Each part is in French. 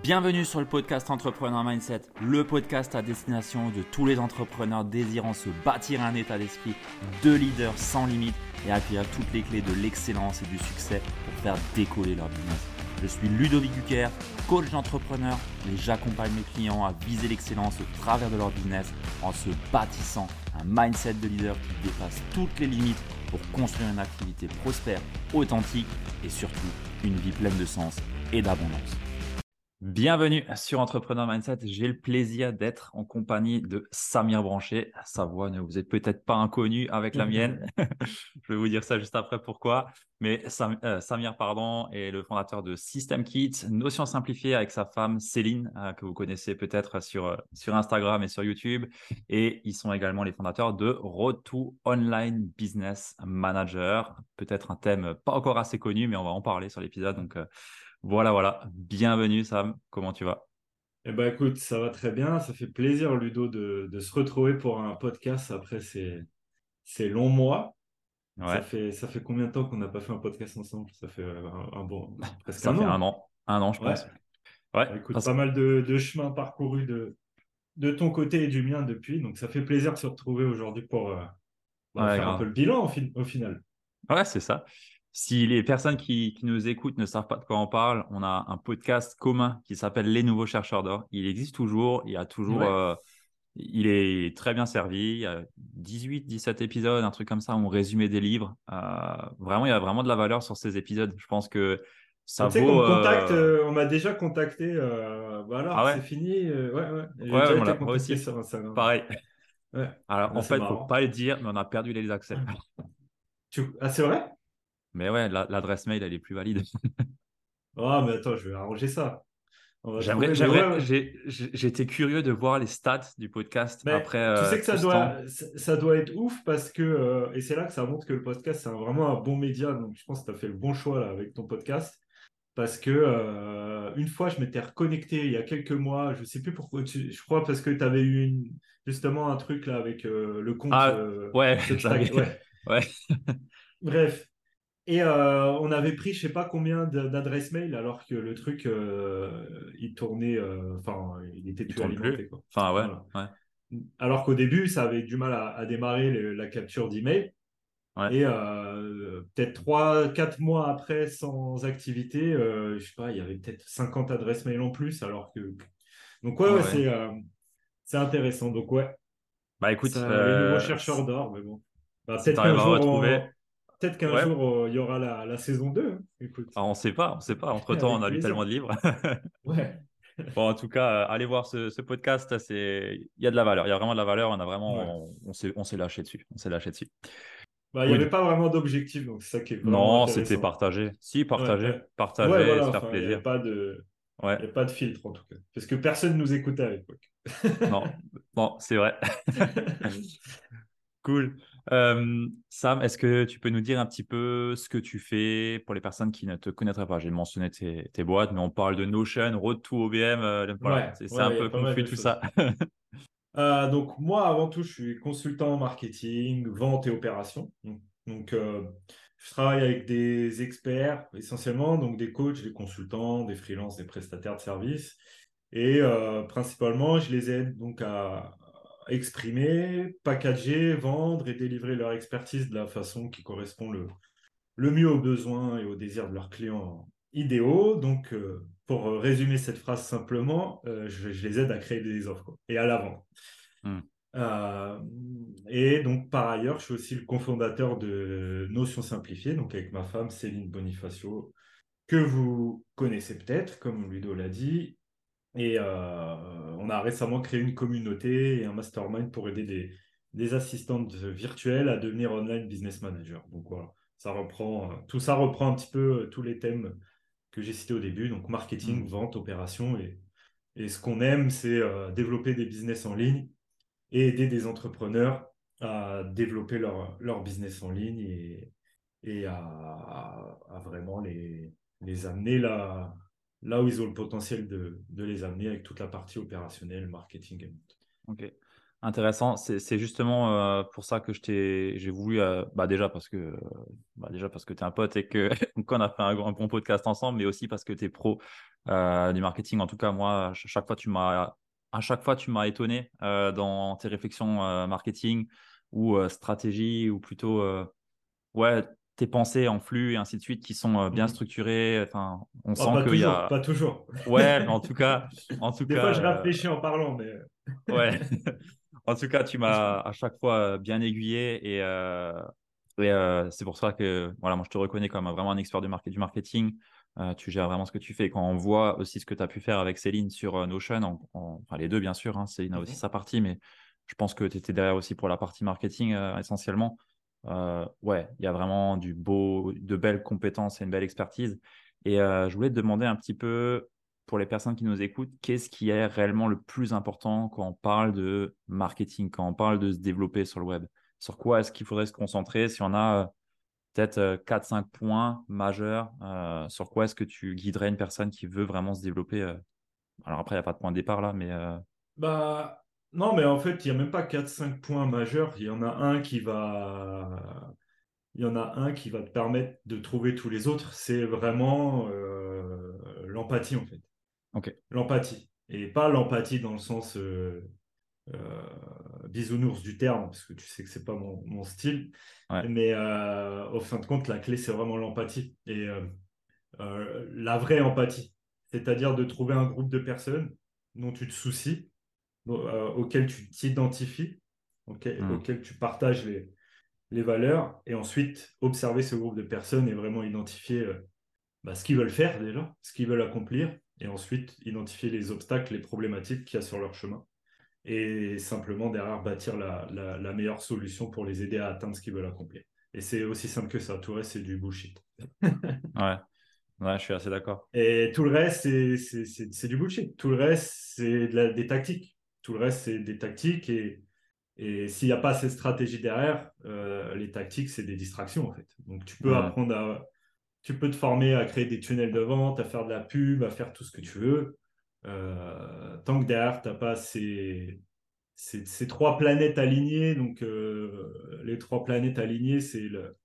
Bienvenue sur le podcast Entrepreneur Mindset, le podcast à destination de tous les entrepreneurs désirant se bâtir un état d'esprit de leader sans limite et acquérir toutes les clés de l'excellence et du succès pour faire décoller leur business. Je suis Ludovic Duquer, coach d'entrepreneur et j'accompagne mes clients à viser l'excellence au travers de leur business en se bâtissant un mindset de leader qui dépasse toutes les limites pour construire une activité prospère, authentique et surtout une vie pleine de sens et d'abondance. Bienvenue sur Entrepreneur Mindset. J'ai le plaisir d'être en compagnie de Samir Branché. Sa voix ne vous est peut-être pas inconnue avec la mienne. Je vais vous dire ça juste après pourquoi. Mais euh, Samir pardon, est le fondateur de System Kit, Notion Simplifiée avec sa femme Céline, euh, que vous connaissez peut-être sur, euh, sur Instagram et sur YouTube. Et ils sont également les fondateurs de Road to Online Business Manager. Peut-être un thème pas encore assez connu, mais on va en parler sur l'épisode. Donc, voilà, voilà. Bienvenue, Sam. Comment tu vas? Eh ben, écoute, ça va très bien. Ça fait plaisir, Ludo, de, se retrouver pour un podcast après ces, ces longs mois. Ça, fait, ça fait combien de temps qu'on n'a pas fait un podcast ensemble? Ça fait un, bon, presque ça un fait an. un an. Un an, je pense. Ouais. Bah, écoute, pas mal de, de chemin parcouru de, de ton côté et du mien depuis. Donc, ça fait plaisir de se retrouver aujourd'hui pour euh, bah, faire un peu le bilan au final. Ouais, c'est ça. Si les personnes qui, nous écoutent ne savent pas de quoi on parle, on a un podcast commun qui s'appelle Les Nouveaux Chercheurs d'Or. Il existe toujours, il y a toujours, euh, il est très bien servi. Il y a 18, 17 épisodes, un truc comme ça, où on résumait des livres. Euh, vraiment, il y a vraiment de la valeur sur ces épisodes. Je pense que ça vaut. On, contacte, euh, on m'a déjà contacté. voilà, ah c'est fini. ouais, ouais. ouais on l'a aussi. Sur Instagram. Pareil. Alors, en fait, il ne faut pas le dire, mais on a perdu les accès. Ah, c'est vrai? Mais ouais, l'adresse mail, elle est plus valide. Ah, mais attends, je vais arranger ça. J'aimerais, j'aimerais, j'étais curieux de voir les stats du podcast après. Tu sais que ça doit, ça doit être ouf parce que, euh, et c'est là que ça montre que le podcast, c'est vraiment un bon média. Donc, je pense que tu as fait le bon choix là avec ton podcast. Parce que euh, une fois, je m'étais reconnecté il y a quelques mois, je sais plus pourquoi, je crois parce que tu avais eu une, justement un truc là avec euh, le compte. Ah, ouais, ouais. ouais. Bref, et euh, on avait pris, je sais pas combien d'adresses mail, alors que le truc, euh, il tournait, euh, enfin, il était plus alimenté. Quoi. Enfin, ouais. Alors qu'au début, ça avait du mal à, démarrer la capture d'email. Et peut-être 3-4 mois après, sans activité, je sais pas, il y avait peut-être 50 adresses mail en plus. Alors que. Donc, ouais, ouais, c'est c'est intéressant. Donc, ouais. Bah écoute, ça, les nouveaux chercheurs d'or, mais bon. Bah, peut-être qu'un jour, retrouver... Peut-être qu'un jour, euh, il y aura la, saison 2. Hein. Ah, on ne sait pas, on sait pas. Entre-temps, on a lu tellement de livres. ouais. Bon, en tout cas, euh, allez voir ce, podcast. Il y a de la valeur. Il y a vraiment de la valeur. On a vraiment, on, s'est lâché dessus. On s'est lâché dessus. Bah, il n'y avait pas vraiment d'objectif, donc c'est ça qui est Non, c'était partagé. Si, partager, partager, se faire plaisir. Il n'y a pas de, a pas de filtre en tout cas, parce que personne ne nous écoutait à l'époque. non, c'est vrai. cool. Euh, Sam, est-ce que tu peux nous dire un petit peu ce que tu fais pour les personnes qui ne te connaîtraient pas? J'ai mentionné tes, boîtes, mais on parle de Notion, Road to OBM. Euh, c'est un peu confus tout ça. Euh, donc, moi, avant tout, je suis consultant en marketing, vente et opération. Donc, je travaille avec des experts essentiellement, donc des coachs, des consultants, des freelances, des prestataires de services. Et principalement, je les aide donc à, exprimer, packager, vendre et délivrer leur expertise de la façon qui correspond le, le mieux aux besoins et aux désirs de leurs clients idéaux. Donc, euh, pour résumer cette phrase simplement, euh, je, les aide à créer des offres et à la vendre. Hmm. Euh, et donc, par ailleurs, je suis aussi le cofondateur de Notion Simplifiée, donc avec ma femme Céline Bonifacio, que vous connaissez peut-être, comme Ludo l'a dit, et euh, on a récemment créé une communauté et un mastermind pour aider des, des assistantes virtuelles à devenir online business manager. Donc voilà, ça reprend, euh, tout ça reprend un petit peu euh, tous les thèmes que j'ai cités au début, donc marketing, mmh. vente, opération. Et, et ce qu'on aime, c'est développer des business en ligne et aider des entrepreneurs à développer leur, leur business en ligne et, et à, à, vraiment les, les amener là, là où ils ont le potentiel de, de les amener avec toute la partie opérationnelle, marketing. Ok, intéressant. C'est justement euh, pour ça que j'ai voulu, euh, bah déjà parce que, bah déjà parce que tu es un pote et que qu'on a fait un, bon podcast ensemble, mais aussi parce que tu es pro du marketing. En tout cas, moi, chaque fois, tu m'as, à chaque fois, tu m'as étonné dans tes réflexions marketing ou stratégie ou plutôt, ouais, tes pensées en flux et ainsi de suite qui sont bien mmh structurées. Enfin, on oh, sent qu'il y a. Pas toujours. Ouais, mais en tout cas, en tout Des cas. fois, je réfléchis en parlant, mais. ouais. en tout cas, tu m'as à chaque fois bien aiguillé et, et c'est pour ça que voilà, moi je te reconnais comme vraiment un expert du, du marketing. tu gères vraiment ce que tu fais. Quand on voit aussi ce que tu as pu faire avec Céline sur Notion, enfin les deux bien sûr, hein, Céline a aussi mmh sa partie, mais je pense que tu étais derrière aussi pour la partie marketing essentiellement. Ouais, il y a vraiment du beau, de belles compétences et une belle expertise. Et je voulais te demander un petit peu pour les personnes qui nous écoutent, qu'est-ce qui est réellement le plus important quand on parle de marketing, quand on parle de se développer sur le web? Sur quoi est-ce qu'il faudrait se concentrer Si on a euh, peut-être 4-5 euh, points majeurs, euh, sur quoi est-ce que tu guiderais une personne qui veut vraiment se développer Alors après, il n'y a pas de point de départ là, mais... Bah, non, mais en fait, il n'y a même pas 4-5 points majeurs. Il y en a un qui va il y en a un qui va te permettre de trouver tous les autres, c'est vraiment l'empathie en fait. L'empathie. Et pas l'empathie dans le sens euh, euh, bisounours du terme, parce que tu sais que c'est pas mon, style. Mais euh, au fin de compte, la clé, c'est vraiment l'empathie. Et la vraie empathie. C'est-à-dire de trouver un groupe de personnes dont tu te soucies, auxquelles tu t'identifies, hmm. auxquelles tu partages les, les valeurs, et ensuite observer ce groupe de personnes et vraiment identifier bah, ce qu'ils veulent faire déjà, ce qu'ils veulent accomplir, et ensuite identifier les obstacles, les problématiques qu'il y a sur leur chemin, et simplement derrière bâtir la, la, meilleure solution pour les aider à atteindre ce qu'ils veulent accomplir. Et c'est aussi simple que ça. Tout le reste, c'est du bullshit. ouais. ouais, je suis assez d'accord. Et tout le reste, c'est du bullshit. Tout le reste, c'est des tactiques. Tout le reste, c'est des tactiques. Et, et s'il n'y a pas cette stratégie derrière, euh, les tactiques, c'est des distractions, en fait. Donc, tu peux apprendre à, tu peux te former à créer des tunnels de vente, à faire de la pub, à faire tout ce que tu veux. Euh, tant que derrière, tu n'as pas ces, ces, trois planètes alignées. Donc, euh, les trois planètes alignées, c'est le,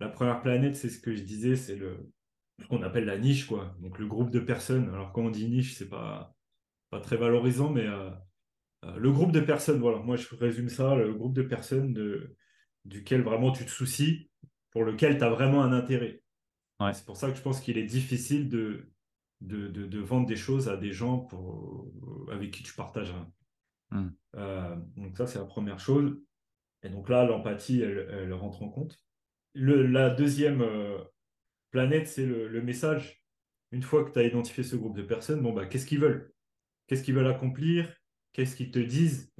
la première planète, c'est ce que je disais, c'est le ce qu'on appelle la niche, quoi. Donc, le groupe de personnes. Alors, quand on dit niche, c'est pas, pas très valorisant, mais le groupe de personnes, voilà, moi, je résume ça, le groupe de personnes de, duquel vraiment tu te soucies, pour lequel tu as vraiment un intérêt. C'est pour ça que je pense qu'il est difficile de, de, vendre des choses à des gens pour, avec qui tu partages hmm. euh, donc ça, c'est la première chose. Et donc là, l'empathie, elle, rentre en compte. Le, la deuxième euh, planète, c'est le, message. Une fois que tu as identifié ce groupe de personnes, bon, bah, qu'est-ce qu'ils veulent? Qu'est-ce qu'ils veulent accomplir? Qu'est-ce qu'ils te disent?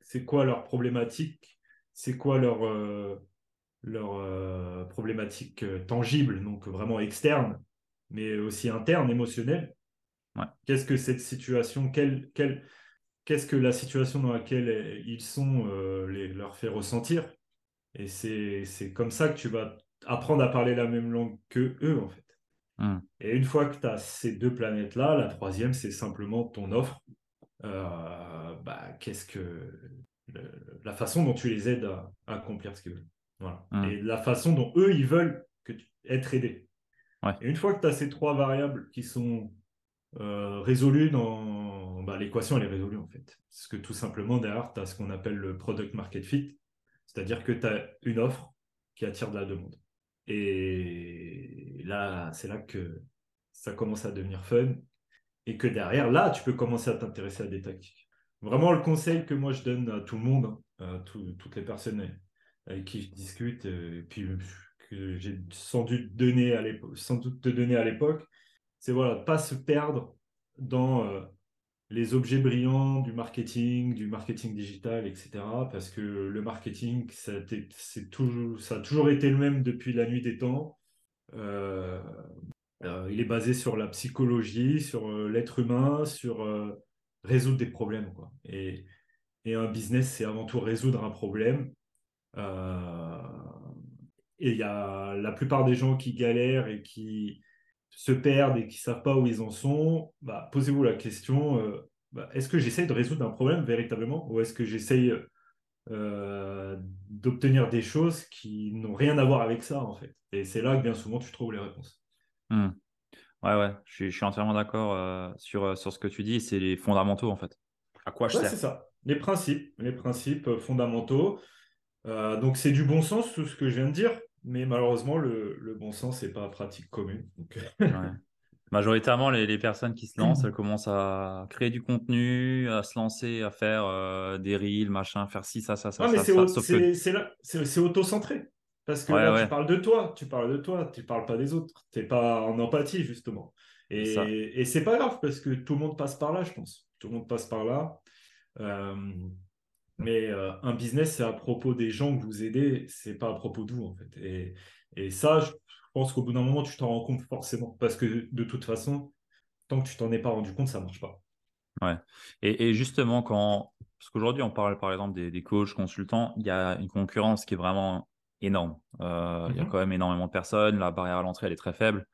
C'est quoi leur problématique? C'est quoi leur, euh, leurs euh, problématiques euh, tangibles, donc vraiment externes, mais aussi internes, émotionnelles. Qu'est-ce que cette situation, quelle, qu'est-ce que la situation dans laquelle ils sont les, leur fait ressentir? Et c'est comme ça que tu vas apprendre à parler la même langue que eux, en fait. Hmm. Et une fois que tu as ces deux planètes-là, la troisième, c'est simplement ton offre. Bah, qu'est-ce que la façon dont tu les aides à accomplir ce qu'ils veulent. Mmh. Et la façon dont eux, ils veulent que tu... être aidé. Et une fois que tu as ces trois variables qui sont euh, résolues dans bah, l'équation, elle est résolue en fait. Parce que tout simplement, derrière, tu as ce qu'on appelle le product market fit, c'est-à-dire que tu as une offre qui attire de la demande. Et là, c'est là que ça commence à devenir fun et que derrière, là, tu peux commencer à t'intéresser à des tactiques. Vraiment, le conseil que moi je donne à tout le monde, hein, à toutes les personnes avec qui je discute, euh, et puis euh, que j'ai sans doute donné à sans doute te donner à l'époque, c'est voilà, pas se perdre dans euh, les objets brillants du marketing, du marketing digital, etc. Parce que le marketing, ça, a toujours été le même depuis la nuit des temps. Il est basé sur la psychologie, sur l'être humain, sur résoudre des problèmes. Et, et un business, c'est avant tout résoudre un problème euh, et il y a la plupart des gens qui galèrent et qui se perdent et qui ne savent pas où ils en sont. Bah, posez-vous la question euh, bah, est-ce que j'essaye de résoudre un problème véritablement? Ou est-ce que j'essaye euh, d'obtenir des choses qui n'ont rien à voir avec ça en fait? Et c'est là que bien souvent tu trouves les réponses. Hmm. Ouais, ouais, je suis, je suis entièrement d'accord euh, sur, euh, sur ce que tu dis. C'est les fondamentaux, en fait. À quoi je Ouais, sers? c'est ça. Les principes, les principes euh, fondamentaux. Euh, donc, c'est du bon sens, tout ce que je viens de dire, mais malheureusement, le, le bon sens n'est pas pratique commune. Donc, Ouais. Majoritairement, les, les personnes qui se lancent, elles commencent à créer du contenu, à se lancer, à faire euh, des reels, machin, faire ci, ça, ça, ça, Ouais, mais c'est c'est auto-centré. Parce que ouais, là, tu parles de toi, tu parles de toi, tu parles pas des autres. T'es pas en empathie, justement. Et, et c'est pas grave, parce que tout le monde passe par là, je pense. Tout le monde passe par là. Euh, mais euh, un business, c'est à propos des gens que vous aidez, c'est pas à propos de vous, en fait. Et, et ça, je pense qu'au bout d'un moment, tu t'en rends compte forcément. Parce que de toute façon, tant que tu t'en es pas rendu compte, ça marche pas. Ouais. Et, et justement, quand, parce qu'aujourd'hui, on parle par exemple des, des coachs, consultants, il y a une concurrence qui est vraiment énorme. Euh, il y a Mhm. quand même énormément de personnes, la barrière à l'entrée, elle est très faible.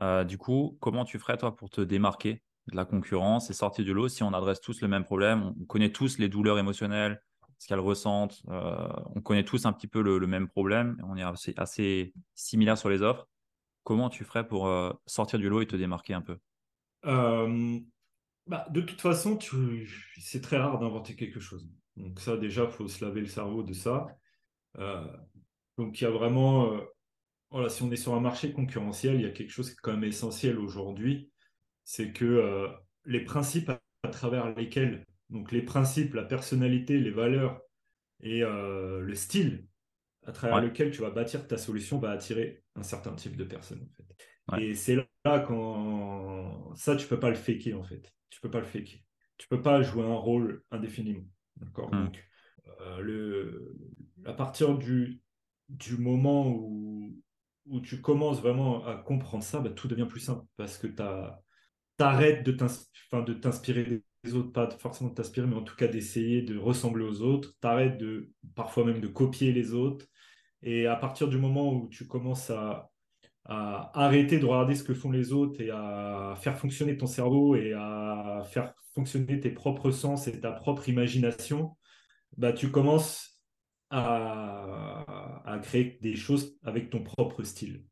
Euh, du coup, comment tu ferais, toi, pour te démarquer de la concurrence et sortir du lot si on adresse tous le même problème? On connaît tous les douleurs émotionnelles, ce qu'elles ressentent, euh, on connaît tous un petit peu le, le même problème, on est assez, assez similaires sur les offres. Comment tu ferais pour sortir du lot et te démarquer un peu? Bah, de toute façon, tu... c'est très rare d'inventer quelque chose. Donc ça, déjà, il faut se laver le cerveau de ça. Euh, donc il y a vraiment, euh, voilà, si on est sur un marché concurrentiel, il y a quelque chose qui est quand même essentiel aujourd'hui, c'est que euh, les principes à, travers lesquels, donc les principes, la personnalité, les valeurs et euh, le style à travers Ouais, lequel tu vas bâtir ta solution va attirer un certain type de personnes, en fait. ouais. Et c'est là quand ça, tu peux pas le faker, en fait. Tu peux pas le faker. Tu peux pas jouer un rôle indéfiniment. D'accord? Hmm. Donc, le... à partir du, du moment où, tu commences vraiment à comprendre ça, bah, tout devient plus simple parce que tu arrêtes de t'inspirer des autres, pas forcément de t'inspirer, mais en tout cas d'essayer de ressembler aux autres. Tu arrêtes de, parfois même de copier les autres. Et à partir du moment où tu commences à, à arrêter de regarder ce que font les autres et à faire fonctionner ton cerveau et à faire fonctionner tes propres sens et ta propre imagination, bah, tu commences à, à créer des choses avec ton propre style.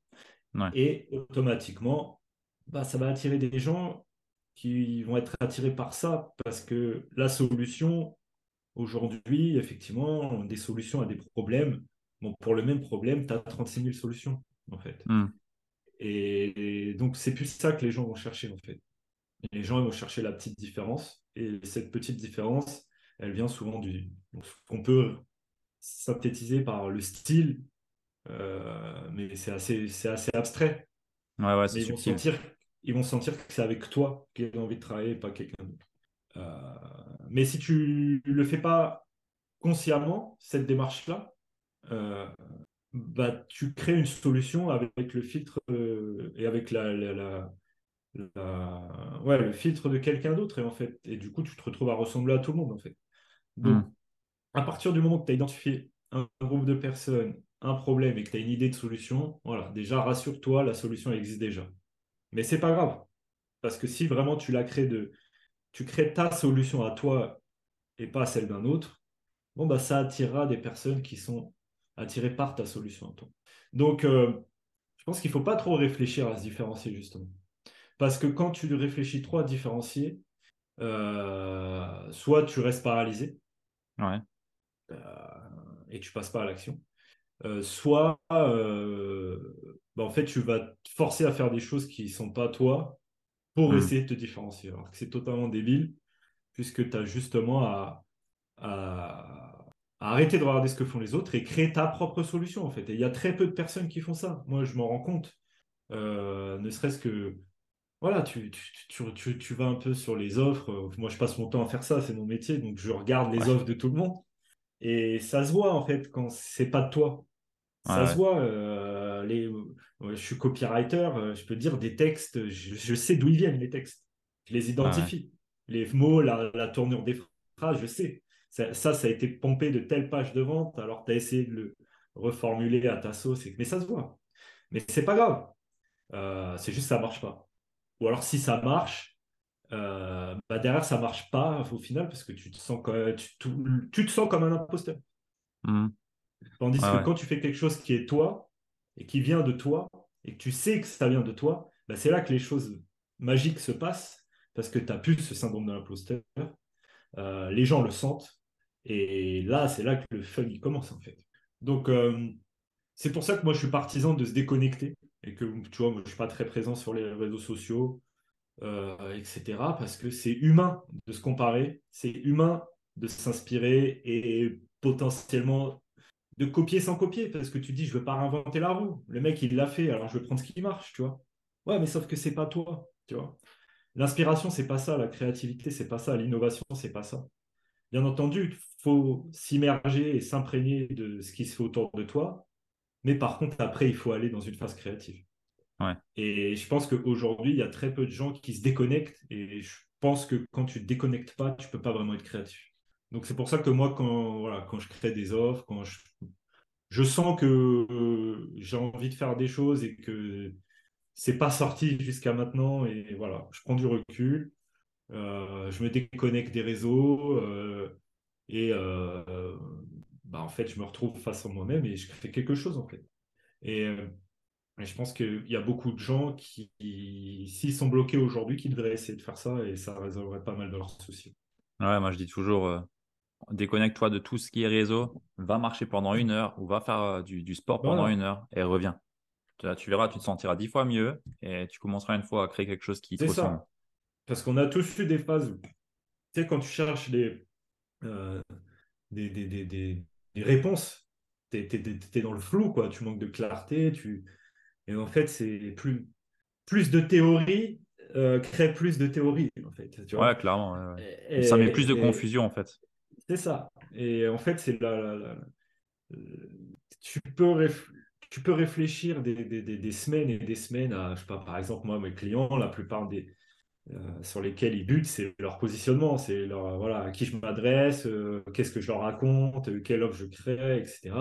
Ouais. Et automatiquement, bah, ça va attirer des gens qui vont être attirés par ça parce que la solution, aujourd'hui, effectivement, des solutions à des problèmes, bon, pour le même problème, tu as 36 000 solutions, en fait. Hmm. Et donc, c'est plus ça que les gens vont chercher, en fait. Les gens ils vont chercher la petite différence. Et cette petite différence, elle vient souvent du. ce qu'on peut synthétiser par le style, euh, mais c'est assez, c'est assez abstrait. Ouais, ouais, c'est Mais ils vont sentir, ils vont sentir que c'est avec toi qu'ils ont envie de travailler, pas quelqu'un d'autre. Euh, mais si tu le fais pas consciemment, cette démarche-là, euh, bah, tu crées une solution avec le filtre et avec la, la, la- la- ouais, le filtre de quelqu'un d'autre. Et, en fait, et du coup, tu te retrouves à ressembler à tout le monde. En fait. Hmm. À partir du moment que tu as identifié un groupe de personnes, un problème et que tu as une idée de solution, voilà, déjà rassure-toi, la solution existe déjà. Mais c'est pas grave. Parce que si vraiment tu la crées de, tu crées ta solution à toi et pas celle d'un autre, bon, bah, ça attirera des personnes qui sont attirées par ta solution à toi. Donc, euh, je pense qu'il ne faut pas trop réfléchir à se différencier, justement. Parce que quand tu réfléchis trop à différencier, euh, soit tu restes paralysé. Euh, et tu passes pas à l'action, euh, soit euh, bah, en fait, tu vas te forcer à faire des choses qui ne sont pas toi pour Hmm. essayer de te différencier. Alors que c'est totalement débile, puisque tu as justement à, à- à arrêter de regarder ce que font les autres et créer ta propre solution, en fait. Et il y a très peu de personnes qui font ça. Moi, je m'en rends compte. Euh, ne serait-ce que, voilà, tu, tu, tu, tu- vas un peu sur les offres. Moi, je passe mon temps à faire ça, c'est mon métier. Donc, je regarde les Ouais. offres de tout le monde. Et ça se voit, en fait, quand c'est pas de toi. Ouais, Ça se ouais. voit. euh, les... je suis copywriter, euh, je peux dire des textes, je, je sais d'où ils viennent, les textes. Je les ouais. identifie. Les mots, la, la tournure des phrases, je sais. Ça, ça, ça a été pompé de telle page de vente, alors tu as essayé de le reformuler à ta sauce. et- Mais ça se voit. Mais c'est pas grave. Euh, c'est juste que ça marche pas. Ou alors si ça marche, euh, bah derrière ça marche pas au final parce que tu te sens, comme- tu, tu- tu te sens comme un imposteur. Hmm. Tandis Ouais, que ouais. quand tu fais quelque chose qui est toi et qui vient de toi et que tu sais que ça vient de toi, bah, c'est là que les choses magiques se passent parce que tu n'as plus ce syndrome de l'imposteur. Euh, les gens le sentent. Et là, c'est là que le fun il commence en fait. Donc, euh, c'est pour ça que moi, je suis partisan de se déconnecter et que, tu vois, moi, je ne suis pas très présent sur les réseaux sociaux, euh, etc. Parce que c'est humain de se comparer, c'est humain de s'inspirer et potentiellement de copier sans copier parce que tu dis, je ne veux pas réinventer la roue. Le mec, il l'a fait, alors je vais prendre ce qui marche, tu vois. Ouais, mais sauf que c'est pas toi, tu vois. L'inspiration, c'est pas ça. La créativité, c'est pas ça. L'innovation, c'est pas ça. Bien entendu, il faut s'immerger et s'imprégner de ce qui se fait autour de toi. Mais par contre, après, il faut aller dans une phase créative. Et je pense qu'aujourd'hui, il y a très peu de gens qui se déconnectent. Et je pense que quand tu ne te déconnectes pas, tu ne peux pas vraiment être créatif. Donc c'est pour ça que moi, quand, voilà, quand je crée des offres, quand je, je sens que euh, j'ai envie de faire des choses et que c'est pas sorti jusqu'à maintenant et voilà, je prends du recul, euh, je me déconnecte des réseaux euh, et bah, en fait je me retrouve face à moi-même et je fais quelque chose en fait. Et, je pense qu'il y a beaucoup de gens qui, s'ils sont bloqués aujourd'hui, qui devraient essayer de faire ça et ça résolverait pas mal de leurs soucis. Ouais, moi je dis toujours, déconnecte-toi de tout ce qui est réseau, va marcher pendant une heure ou va faire du, sport pendant une heure et reviens. Tu verras, tu te sentiras dix fois mieux et tu commenceras une fois à créer quelque chose qui te ressemble. Parce qu'on a tous eu des phases où, tu sais, quand tu cherches des, euh, des, des, des, des, réponses, tu es, dans le flou, quoi. Tu manques de clarté. Tu... Et en fait, c'est plus, plus de théorie euh, crée plus de théorie, en fait. Tu vois ouais, clairement. ça met plus de confusion, en fait. C'est ça. Et en fait, c'est la, tu peux tu peux réfléchir des, semaines et des semaines à, je sais pas, par exemple, moi, mes clients, la plupart des euh, sur lesquels ils butent, c'est leur positionnement, c'est leur, voilà, à qui je m'adresse, euh, qu'est-ce que je leur raconte, euh, quelle offre je crée, etc.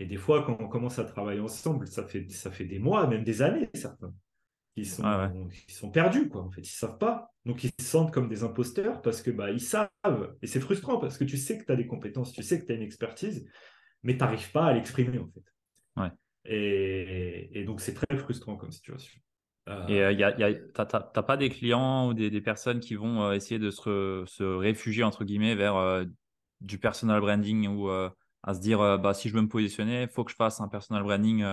Et des fois, quand on commence à travailler ensemble, ça fait, ça fait des mois, même des années, certains, qui sont, ah sont perdus, quoi. En fait, ils savent pas. Donc, ils se sentent comme des imposteurs parce que bah, ils savent. Et c'est frustrant parce que tu sais que tu as des compétences, tu sais que tu as une expertise, mais tu n'arrives pas à l'exprimer, en fait. Et, donc, c'est très frustrant comme situation. Et euh, tu n'as pas des clients ou des, personnes qui vont euh, essayer de se, se, réfugier, entre guillemets, vers euh, du personal branding ou à se dire, bah, si je veux me positionner, il faut que je fasse un personal branding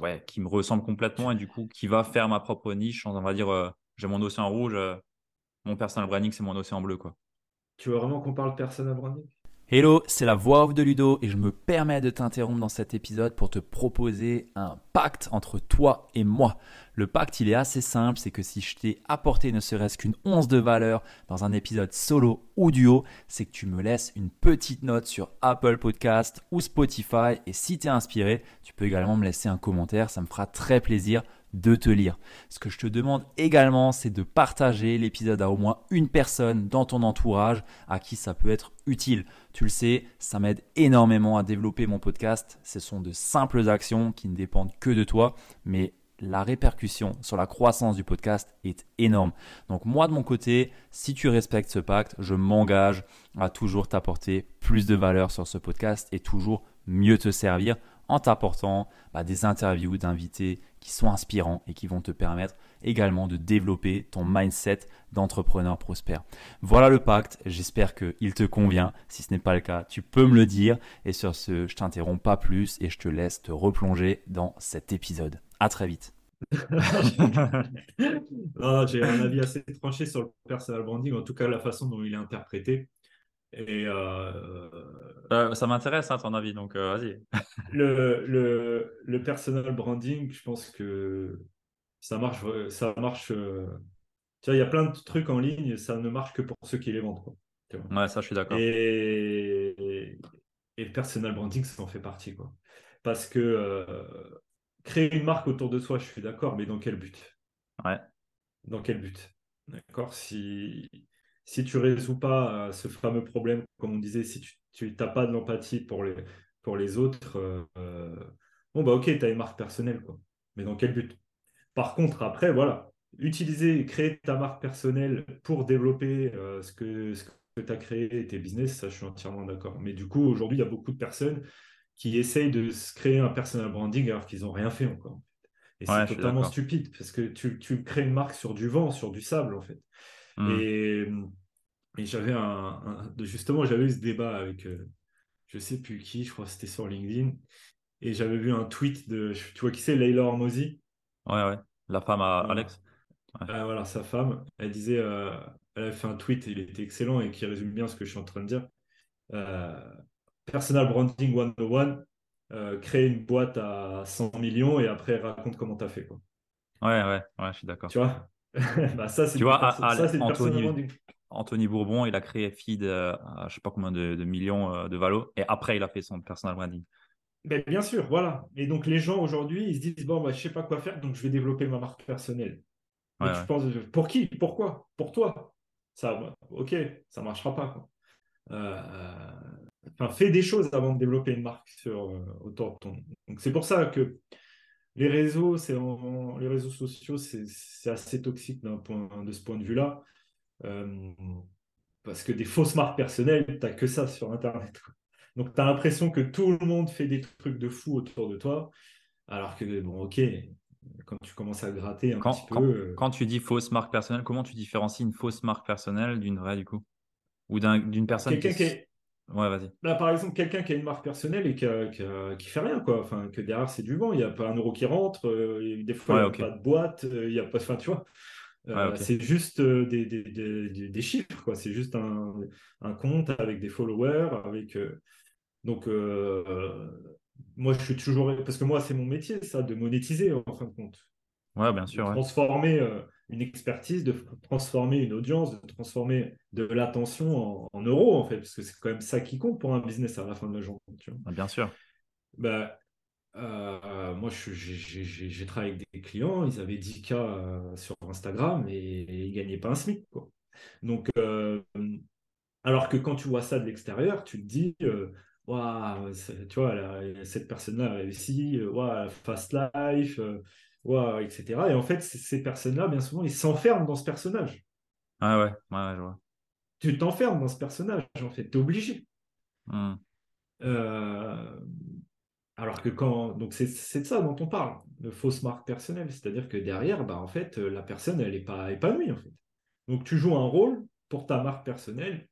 ouais, qui me ressemble complètement et du coup, qui va faire ma propre niche. On va dire, j'ai mon en rouge, mon personal branding, c'est mon en bleu. Quoi. Tu veux vraiment qu'on parle personal branding? Hello, c'est la voix off de Ludo et je me permets de t'interrompre dans cet épisode pour te proposer un pacte entre toi et moi. Le pacte, il est assez simple, c'est que si je t'ai apporté ne serait-ce qu'une once de valeur dans un épisode solo ou duo, c'est que tu me laisses une petite note sur Apple Podcast ou Spotify et si tu es inspiré, tu peux également me laisser un commentaire, ça me fera très plaisir de te lire. Ce que je te demande également, c'est de partager l'épisode à au moins une personne dans ton entourage à qui ça peut être utile. Tu le sais, ça m'aide énormément à développer mon podcast. Ce sont de simples actions qui ne dépendent que de toi, mais la répercussion sur la croissance du podcast est énorme. Donc moi de mon côté, si tu respectes ce pacte, je m'engage à toujours t'apporter plus de valeur sur ce podcast et toujours mieux te servir en t'apportant bah, des interviews d'invités qui sont inspirants et qui vont te permettre également de développer ton mindset d'entrepreneur prospère. Voilà le pacte, j'espère qu'il te convient. Si ce n'est pas le cas, tu peux me le dire. Et sur ce, je t'interromps pas plus et je te laisse te replonger dans cet épisode. À très vite. J'ai un avis assez tranché sur le personal branding, en tout cas la façon dont il est interprété. Et euh, euh, ça m'intéresse, à hein, ton avis, donc euh, vas-y. le, le, le, personal branding, je pense que ça marche. Ça marche tu vois, il y a plein de trucs en ligne, ça ne marche que pour ceux qui les vendent. Quoi, ouais, ça, je suis d'accord. Et, et, le personal branding, ça en fait partie. Quoi. Parce que créer une marque autour de soi, je suis d'accord, mais dans quel but? Ouais. Dans quel but? D'accord? Si si tu ne résous pas euh, ce fameux problème, comme on disait, si tu n'as pas de l'empathie pour les, pour les autres, euh, euh, bon, bah ok, tu as une marque personnelle, quoi. Mais dans quel but? Par contre, après, voilà, utiliser, créer ta marque personnelle pour développer ce que, ce que tu as créé et tes business, ça, je suis entièrement d'accord. Mais du coup, aujourd'hui, il y a beaucoup de personnes qui essayent de se créer un personal branding alors qu'ils n'ont rien fait encore. Et Ouais, c'est totalement stupide parce que tu, tu crées une marque sur du vent, sur du sable, en fait. Hmm. Et, et j'avais un, un- justement, j'avais eu ce débat avec, euh, je sais plus qui, je crois que c'était sur LinkedIn. Et j'avais vu un tweet de, tu vois qui c'est, Leila Hormozy? Ouais, ouais. La femme à Voilà. Alex. Ouais, Ah, voilà, sa femme, elle disait, euh, elle avait fait un tweet, il était excellent et qui résume bien ce que je suis en train de dire. Euh, Personal Branding 101, euh, créer une boîte à 100 millions et après raconte comment tu as fait, quoi. ouais, ouais, ouais, je suis d'accord. Tu vois? Bah, ça, c'est Tu vois, perso- à- ça, à- c'est du Anthony. Anthony Bourbon, il a créé Feed euh, à je sais pas combien de, de millions euh, de valo et après il a fait son personal branding. Ben, bien sûr, voilà. Et donc, les gens aujourd'hui, ils se disent, bon, bah, je sais pas quoi faire, donc je vais développer ma marque personnelle. Ouais, ouais. penses, pour qui? Pourquoi? Pour toi? Ça, ok, ça marchera pas, quoi. Euh, enfin, fais des choses avant de développer une marque sur, euh, autour de ton. Donc, c'est pour ça que les réseaux, c'est en- les réseaux sociaux, c'est assez toxique d'un point, de ce point de vue-là. Euh, parce que des fausses marques personnelles, tu n'as que ça sur Internet. Donc, tu as l'impression que tout le monde fait des trucs de fou autour de toi. Alors que, bon, ok, quand tu commences à gratter un Quand, petit peu. quand, euh, quand tu dis fausse marque personnelle, comment tu différencies une fausse marque personnelle d'une vraie du coup? Ou d'un- d'une personne qui... quelqu'un qui s- est, Ouais, vas-y. Là, par exemple, quelqu'un qui a une marque personnelle et qui, a- qui, a- qui fait rien, quoi. Enfin, que derrière, c'est du vent. Il n'y a pas un euro qui rentre. euh, des fois, il n'y a pas de boîte. euh, Il y a pas. Enfin, tu vois. Ouais, euh, c'est juste euh, des, des, des, chiffres, quoi. C'est juste un, un compte avec des followers, avec. euh, donc, euh, euh, moi, je suis toujours. Parce que moi, c'est mon métier, ça, de monétiser, en fin de compte Ouais, bien sûr, transformer euh, une expertise, de transformer une audience, de transformer de l'attention en, en euros, en fait, parce que c'est quand même ça qui compte pour un business à la fin de la journée. tu vois. Ouais, Bien sûr. Bah, euh, moi, j'ai- travaillé avec des clients, ils avaient 10K euh, sur Instagram et, et ils gagnaient pas un SMIC, quoi. Donc, euh, alors que quand tu vois ça de l'extérieur, tu te dis, euh, tu vois, cette personne-là a réussi, fast life, euh, etc. Et en fait, ces personnes-là, bien souvent, ils s'enferment dans ce personnage. Ouais, ouais, je vois. Tu t'enfermes dans ce personnage, en fait, tu es obligé. Hmm. Euh, alors que quand. Donc, c'est c'est de ça dont on parle, de fausse marque personnelle. C'est-à-dire que derrière, bah, en fait, la personne, elle n'est pas épanouie, en fait. Donc, tu joues un rôle pour ta marque personnelle,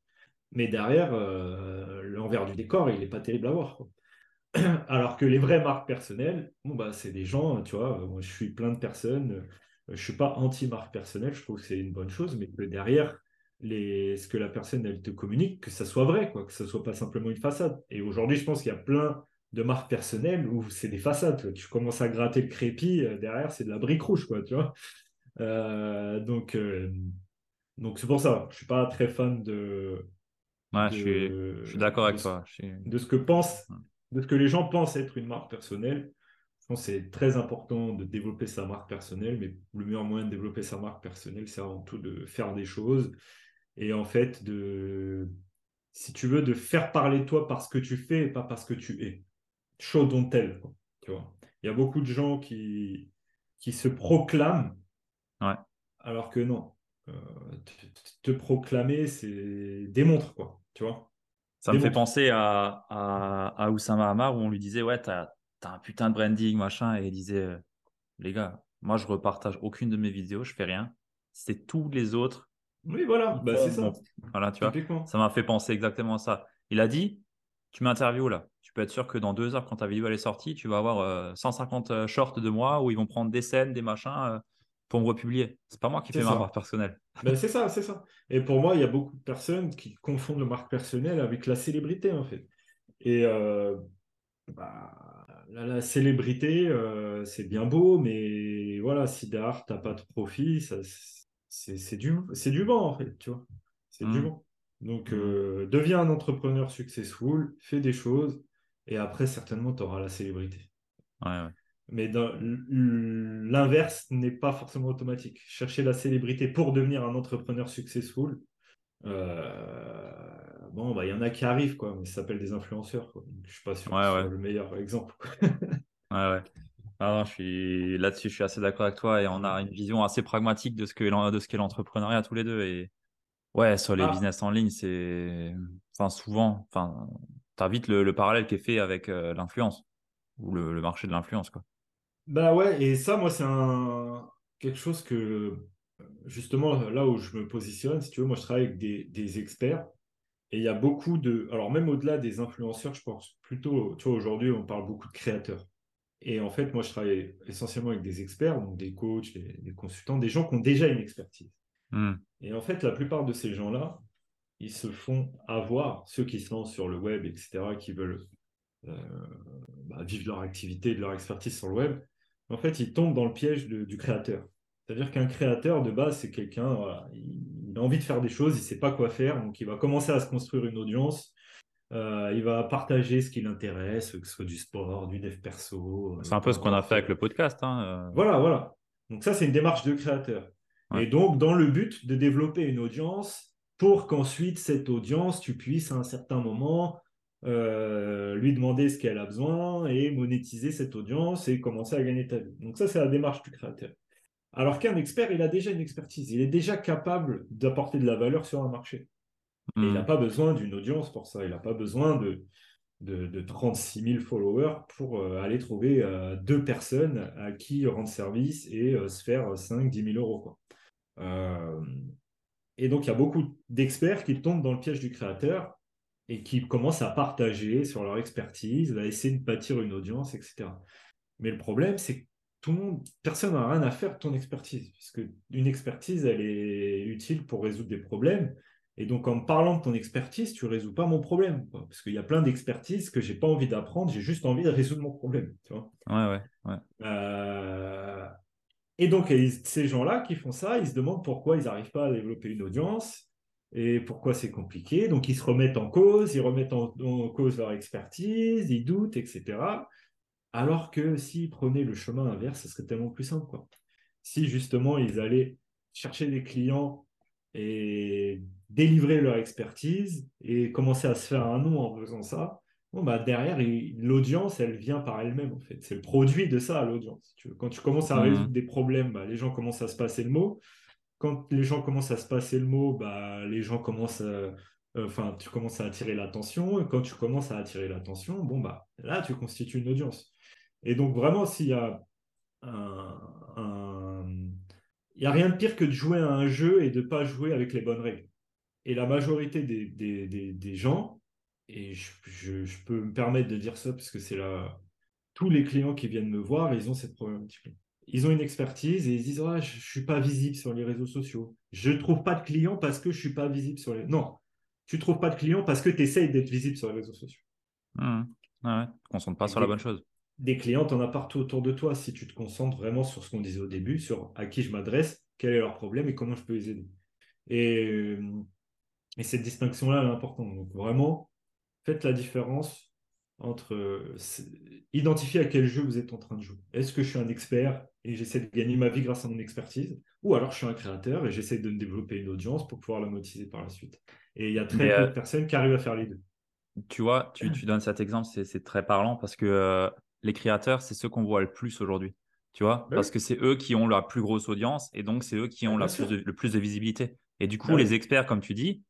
mais derrière, euh, l'envers du décor, il n'est pas terrible à voir. quoi. Alors que les vraies marques personnelles, bon, bah, c'est des gens, tu vois, moi, je suis plein de personnes, euh, je ne suis pas anti-marque personnelle, je trouve que c'est une bonne chose, mais que derrière, les, ce que la personne, elle te communique, que ça soit vrai, quoi, que ça soit pas simplement une façade. Et aujourd'hui, je pense qu'il y a plein de marques personnelles où c'est des façades. tu commences à gratter le crépi, euh, derrière, c'est de la brique rouge, quoi, tu vois. Euh, donc, euh, donc c'est pour ça, je suis pas très fan de, Ouais, je suis, de, je suis d'accord avec toi. Je suis- de ce que pense, de ce que les gens pensent être une marque personnelle. Je pense que c'est très important de développer sa marque personnelle, mais le meilleur moyen de développer sa marque personnelle, c'est avant tout de faire des choses et en fait de, si tu veux, de faire parler de toi par ce que tu fais et pas parce que tu es. Show don't tell, quoi, tu vois. Il y a beaucoup de gens qui, qui se proclament Ouais. alors que non. Euh, te, te proclamer, c'est démontre, quoi, tu vois. Ça me fait penser à, à, à Oussama Hamar où on lui disait, ouais, t'as, un putain de branding, machin, et il disait, euh, les gars, moi, je repartage aucune de mes vidéos, je fais rien. C'est tous les autres Oui, voilà, bah, c'est ça. Voilà, tu vois. Ça m'a fait penser exactement à ça. Il a dit, tu m'interviews là. Tu peux être sûr que dans deux heures, quand ta vidéo elle est sortie, tu vas avoir euh, 150 shorts de moi où ils vont prendre des scènes, des machins euh, pour me republier. C'est pas moi qui fais ma marque personnelle. Ben, c'est ça, c'est ça. Et pour moi, il y a beaucoup de personnes qui confondent le marque personnelle avec la célébrité, en fait. Et euh, bah, la, la célébrité, euh, c'est bien beau, mais voilà, si derrière, tu n'as pas de profit, ça, c'est du, du vent, en fait, tu vois. C'est du Mm. vent. Donc, Mm. euh, deviens un entrepreneur successful, fais des choses, et après, certainement, tu auras la célébrité. Ouais, ouais. Mais l'inverse n'est pas forcément automatique. Chercher la célébrité pour devenir un entrepreneur successful, euh, bon, bah, il y en a qui arrivent, quoi, mais ça s'appelle des influenceurs. Quoi. Donc, je suis pas sûr Ouais, que ce ouais. soit le meilleur exemple. Ouais, ouais. Ah non, je suis là-dessus, je suis assez d'accord avec toi et on a une vision assez pragmatique de ce que de ce qu'est l'entrepreneuriat tous les deux. Et ouais, sur les Ah. business en ligne, c'est enfin souvent, enfin, t'as vite le, le parallèle qui est fait avec euh, l'influence ou le, le marché de l'influence, quoi. Bah ouais, et ça, moi, c'est un... quelque chose que, justement, là où je me positionne, si tu veux, moi, je travaille avec des, des experts. Et il y a beaucoup de. Alors, même au-delà des influenceurs, je pense plutôt. Tu vois, aujourd'hui, on parle beaucoup de créateurs. Et en fait, moi, je travaille essentiellement avec des experts, donc des coachs, des, consultants, des gens qui ont déjà une expertise. Hmm. Et en fait, la plupart de ces gens-là, ils se font avoir, ceux qui se lancent sur le web, etc., qui veulent euh, bah, vivre leur activité, de leur expertise sur le web. En fait, ils tombent dans le piège du créateur. C'est-à-dire qu'un créateur, de base, c'est quelqu'un, il, a envie de faire des choses, il ne sait pas quoi faire, donc il va commencer à se construire une audience, euh, il va partager ce qui l'intéresse, que ce soit du sport, du dev perso. C'est un peu ce qu'on a fait avec le podcast. Hein, euh. Voilà, voilà. Donc ça, c'est une démarche de créateur. Et donc, dans le but de développer une audience pour qu'ensuite, cette audience, tu puisses à un certain moment euh, lui demander ce qu'elle a besoin et monétiser cette audience et commencer à gagner ta vie. Donc ça, c'est la démarche du créateur. Alors qu'un expert, il a déjà une expertise, il est déjà capable d'apporter de la valeur sur un marché. Et il n'a hmm. pas besoin d'une audience pour ça, il n'a pas besoin de, de, 36 000 followers pour euh, aller trouver euh, deux personnes à qui rendre service et se faire 5 10 000 euros. et donc, il y a beaucoup d'experts qui tombent dans le piège du créateur et qui commencent à partager sur leur expertise, à essayer de bâtir une audience, etc. Mais le problème, c'est que tout le monde, personne n'a rien à faire de ton expertise, puisque une expertise, elle est utile pour résoudre des problèmes. Et donc, en parlant de ton expertise, tu ne résous pas mon problème. Parce qu'il y a plein d'expertises que je n'ai pas envie d'apprendre, j'ai juste envie de résoudre mon problème. Tu vois ouais, ouais, ouais. Euh, et donc, ces gens-là qui font ça, ils se demandent pourquoi ils n'arrivent pas à développer une audience et pourquoi c'est compliqué? Donc, ils se remettent en cause, ils remettent en, en cause leur expertise, ils doutent, etc. Alors que s'ils prenaient le chemin inverse, ce serait tellement plus simple. Quoi. Si justement ils allaient chercher des clients et délivrer leur expertise et commencer à se faire un nom en faisant ça, bon, bah derrière, l'audience, elle vient par elle-même en fait. C'est le produit de ça, l'audience. Quand tu commences à mmh. résoudre des problèmes, bah, les gens commencent à se passer le mot. Quand les gens commencent à se passer le mot, bah, les gens commencent à, euh, enfin, tu commences à attirer l'attention. Et quand tu commences à attirer l'attention, bon, bah, là, tu constitues une audience. Et donc, vraiment, s'il y a un, Il n'y a rien de pire que de jouer à un jeu et de ne pas jouer avec les bonnes règles. Et la majorité des, des, des, gens, et je, je, peux me permettre de dire ça parce que c'est là, tous les clients qui viennent me voir, ils ont cette problématique. Ils ont une expertise et ils disent Je ne suis pas visible sur les réseaux sociaux. Je ne trouve pas de clients parce que je ne suis pas visible sur les. Non, tu ne trouves pas de clients parce que tu essayes d'être visible sur les réseaux sociaux. Mmh. Ouais, ne concentre pas sur la bonne chose des clients, tu en as partout autour de toi si tu te concentres vraiment sur ce qu'on disait au début, sur à qui je m'adresse, quel est leur problème et comment je peux les aider. Et, euh, et cette distinction-là, elle est importante. Donc vraiment, faites la différence entre euh, identifier à quel jeu vous êtes en train de jouer. Est-ce que je suis un expert et j'essaie de gagner ma vie grâce à mon expertise Ou alors je suis un créateur et j'essaie de me développer une audience pour pouvoir la monétiser par la suite. Et il y a très peu de euh, personnes qui arrivent à faire les deux. Tu vois, tu, tu donnes cet exemple, c'est très parlant parce que les créateurs, c'est ceux qu'on voit le plus aujourd'hui. Tu vois Parce que c'est eux qui ont la plus grosse audience et donc c'est eux qui ont la plus le plus de visibilité. Et du coup, bah les experts, comme tu dis,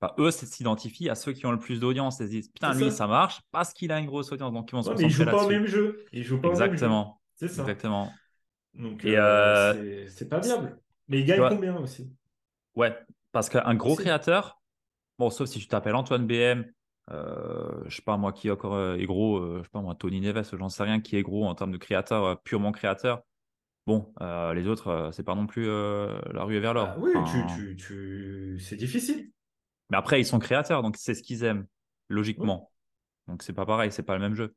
bah, eux s'identifient à ceux qui ont le plus d'audience. Ils se disent Putain, lui, ça. marche parce qu'il a une grosse audience. Donc ils vont se concentrer là-dessus. Ils jouent pas au même jeu. Ils jouent pas Exactement. C'est ça. Exactement. Donc, euh, euh, c'est pas viable. Mais ils gagnent combien aussi? Ouais, parce qu'un gros créateur, bon, sauf si tu t'appelles Antoine BM euh, je sais pas moi qui encore euh, est gros, euh, je sais pas moi Tony Neves, j'en sais rien qui est gros en termes de créateur, purement créateur. Bon, les autres, c'est pas non plus la rue vers l'or. Ah oui, tu, tu, c'est difficile. Mais après, ils sont créateurs, donc c'est ce qu'ils aiment, logiquement. Donc c'est pas pareil, c'est pas le même jeu.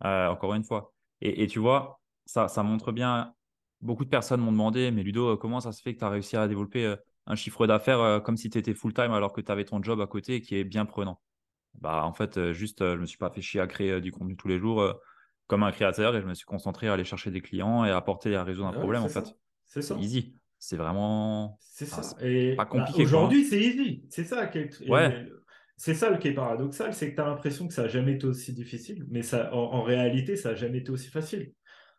encore une fois. Et, tu vois, ça, ça montre bien. Beaucoup de personnes m'ont demandé, mais Ludo, comment ça se fait que tu as réussi à développer un chiffre d'affaires comme si tu étais full-time alors que tu avais ton job à côté qui est bien prenant? Bah, en fait, euh, juste, euh, je me suis pas fait chier à créer euh, du contenu tous les jours comme un créateur et je me suis concentré à aller chercher des clients et à apporter à résoudre un problème, en fait. C'est ça. easy. C'est vraiment. C'est ça. et pas bah, compliqué. Aujourd'hui, c'est easy. C'est ça est. Ouais. C'est ça le qui est paradoxal, c'est que tu as l'impression que ça n'a jamais été aussi difficile, mais ça, en, réalité, ça n'a jamais été aussi facile.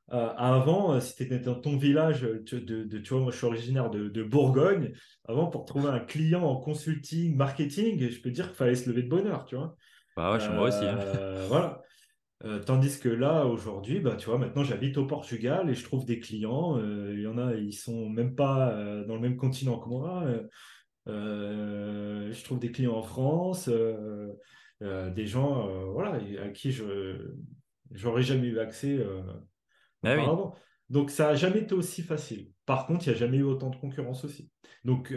avant, si tu étais dans ton village, de, de, tu vois, moi je suis originaire de, de, Bourgogne, avant pour trouver un client en consulting, marketing, je peux dire qu'il fallait se lever de bonheur, tu vois. Bah ouais, chez moi aussi. Hein. Euh, voilà. Euh, tandis que là, aujourd'hui, bah, tu vois, maintenant j'habite au Portugal et je trouve des clients. euh, Il y en a, ils sont même pas euh, dans le même continent que moi. je trouve des clients en France, des gens, voilà, à qui je j'aurais jamais eu accès Ah oui. Donc ça n'a jamais été aussi facile. Par contre, il n'y a jamais eu autant de concurrence aussi. Donc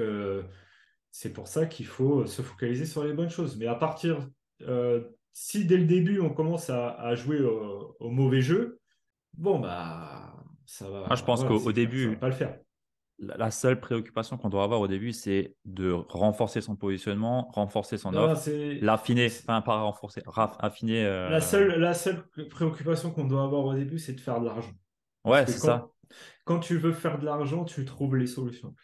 c'est pour ça qu'il faut se focaliser sur les bonnes choses. Mais à partir, si dès le début on commence à, à jouer au, au mauvais jeu, bon bah ça Moi, je va, pense voilà, qu'au ça va début, pas le faire. la la seule préoccupation qu'on doit avoir au début, c'est de renforcer son positionnement, renforcer son Non, offre, l'affiner, enfin pas renforcer, affiner. la euh, seule, la seule préoccupation qu'on doit avoir au début, c'est de faire de l'argent. Ouais, c'est ça. quand tu veux faire de l'argent, tu trouves les solutions.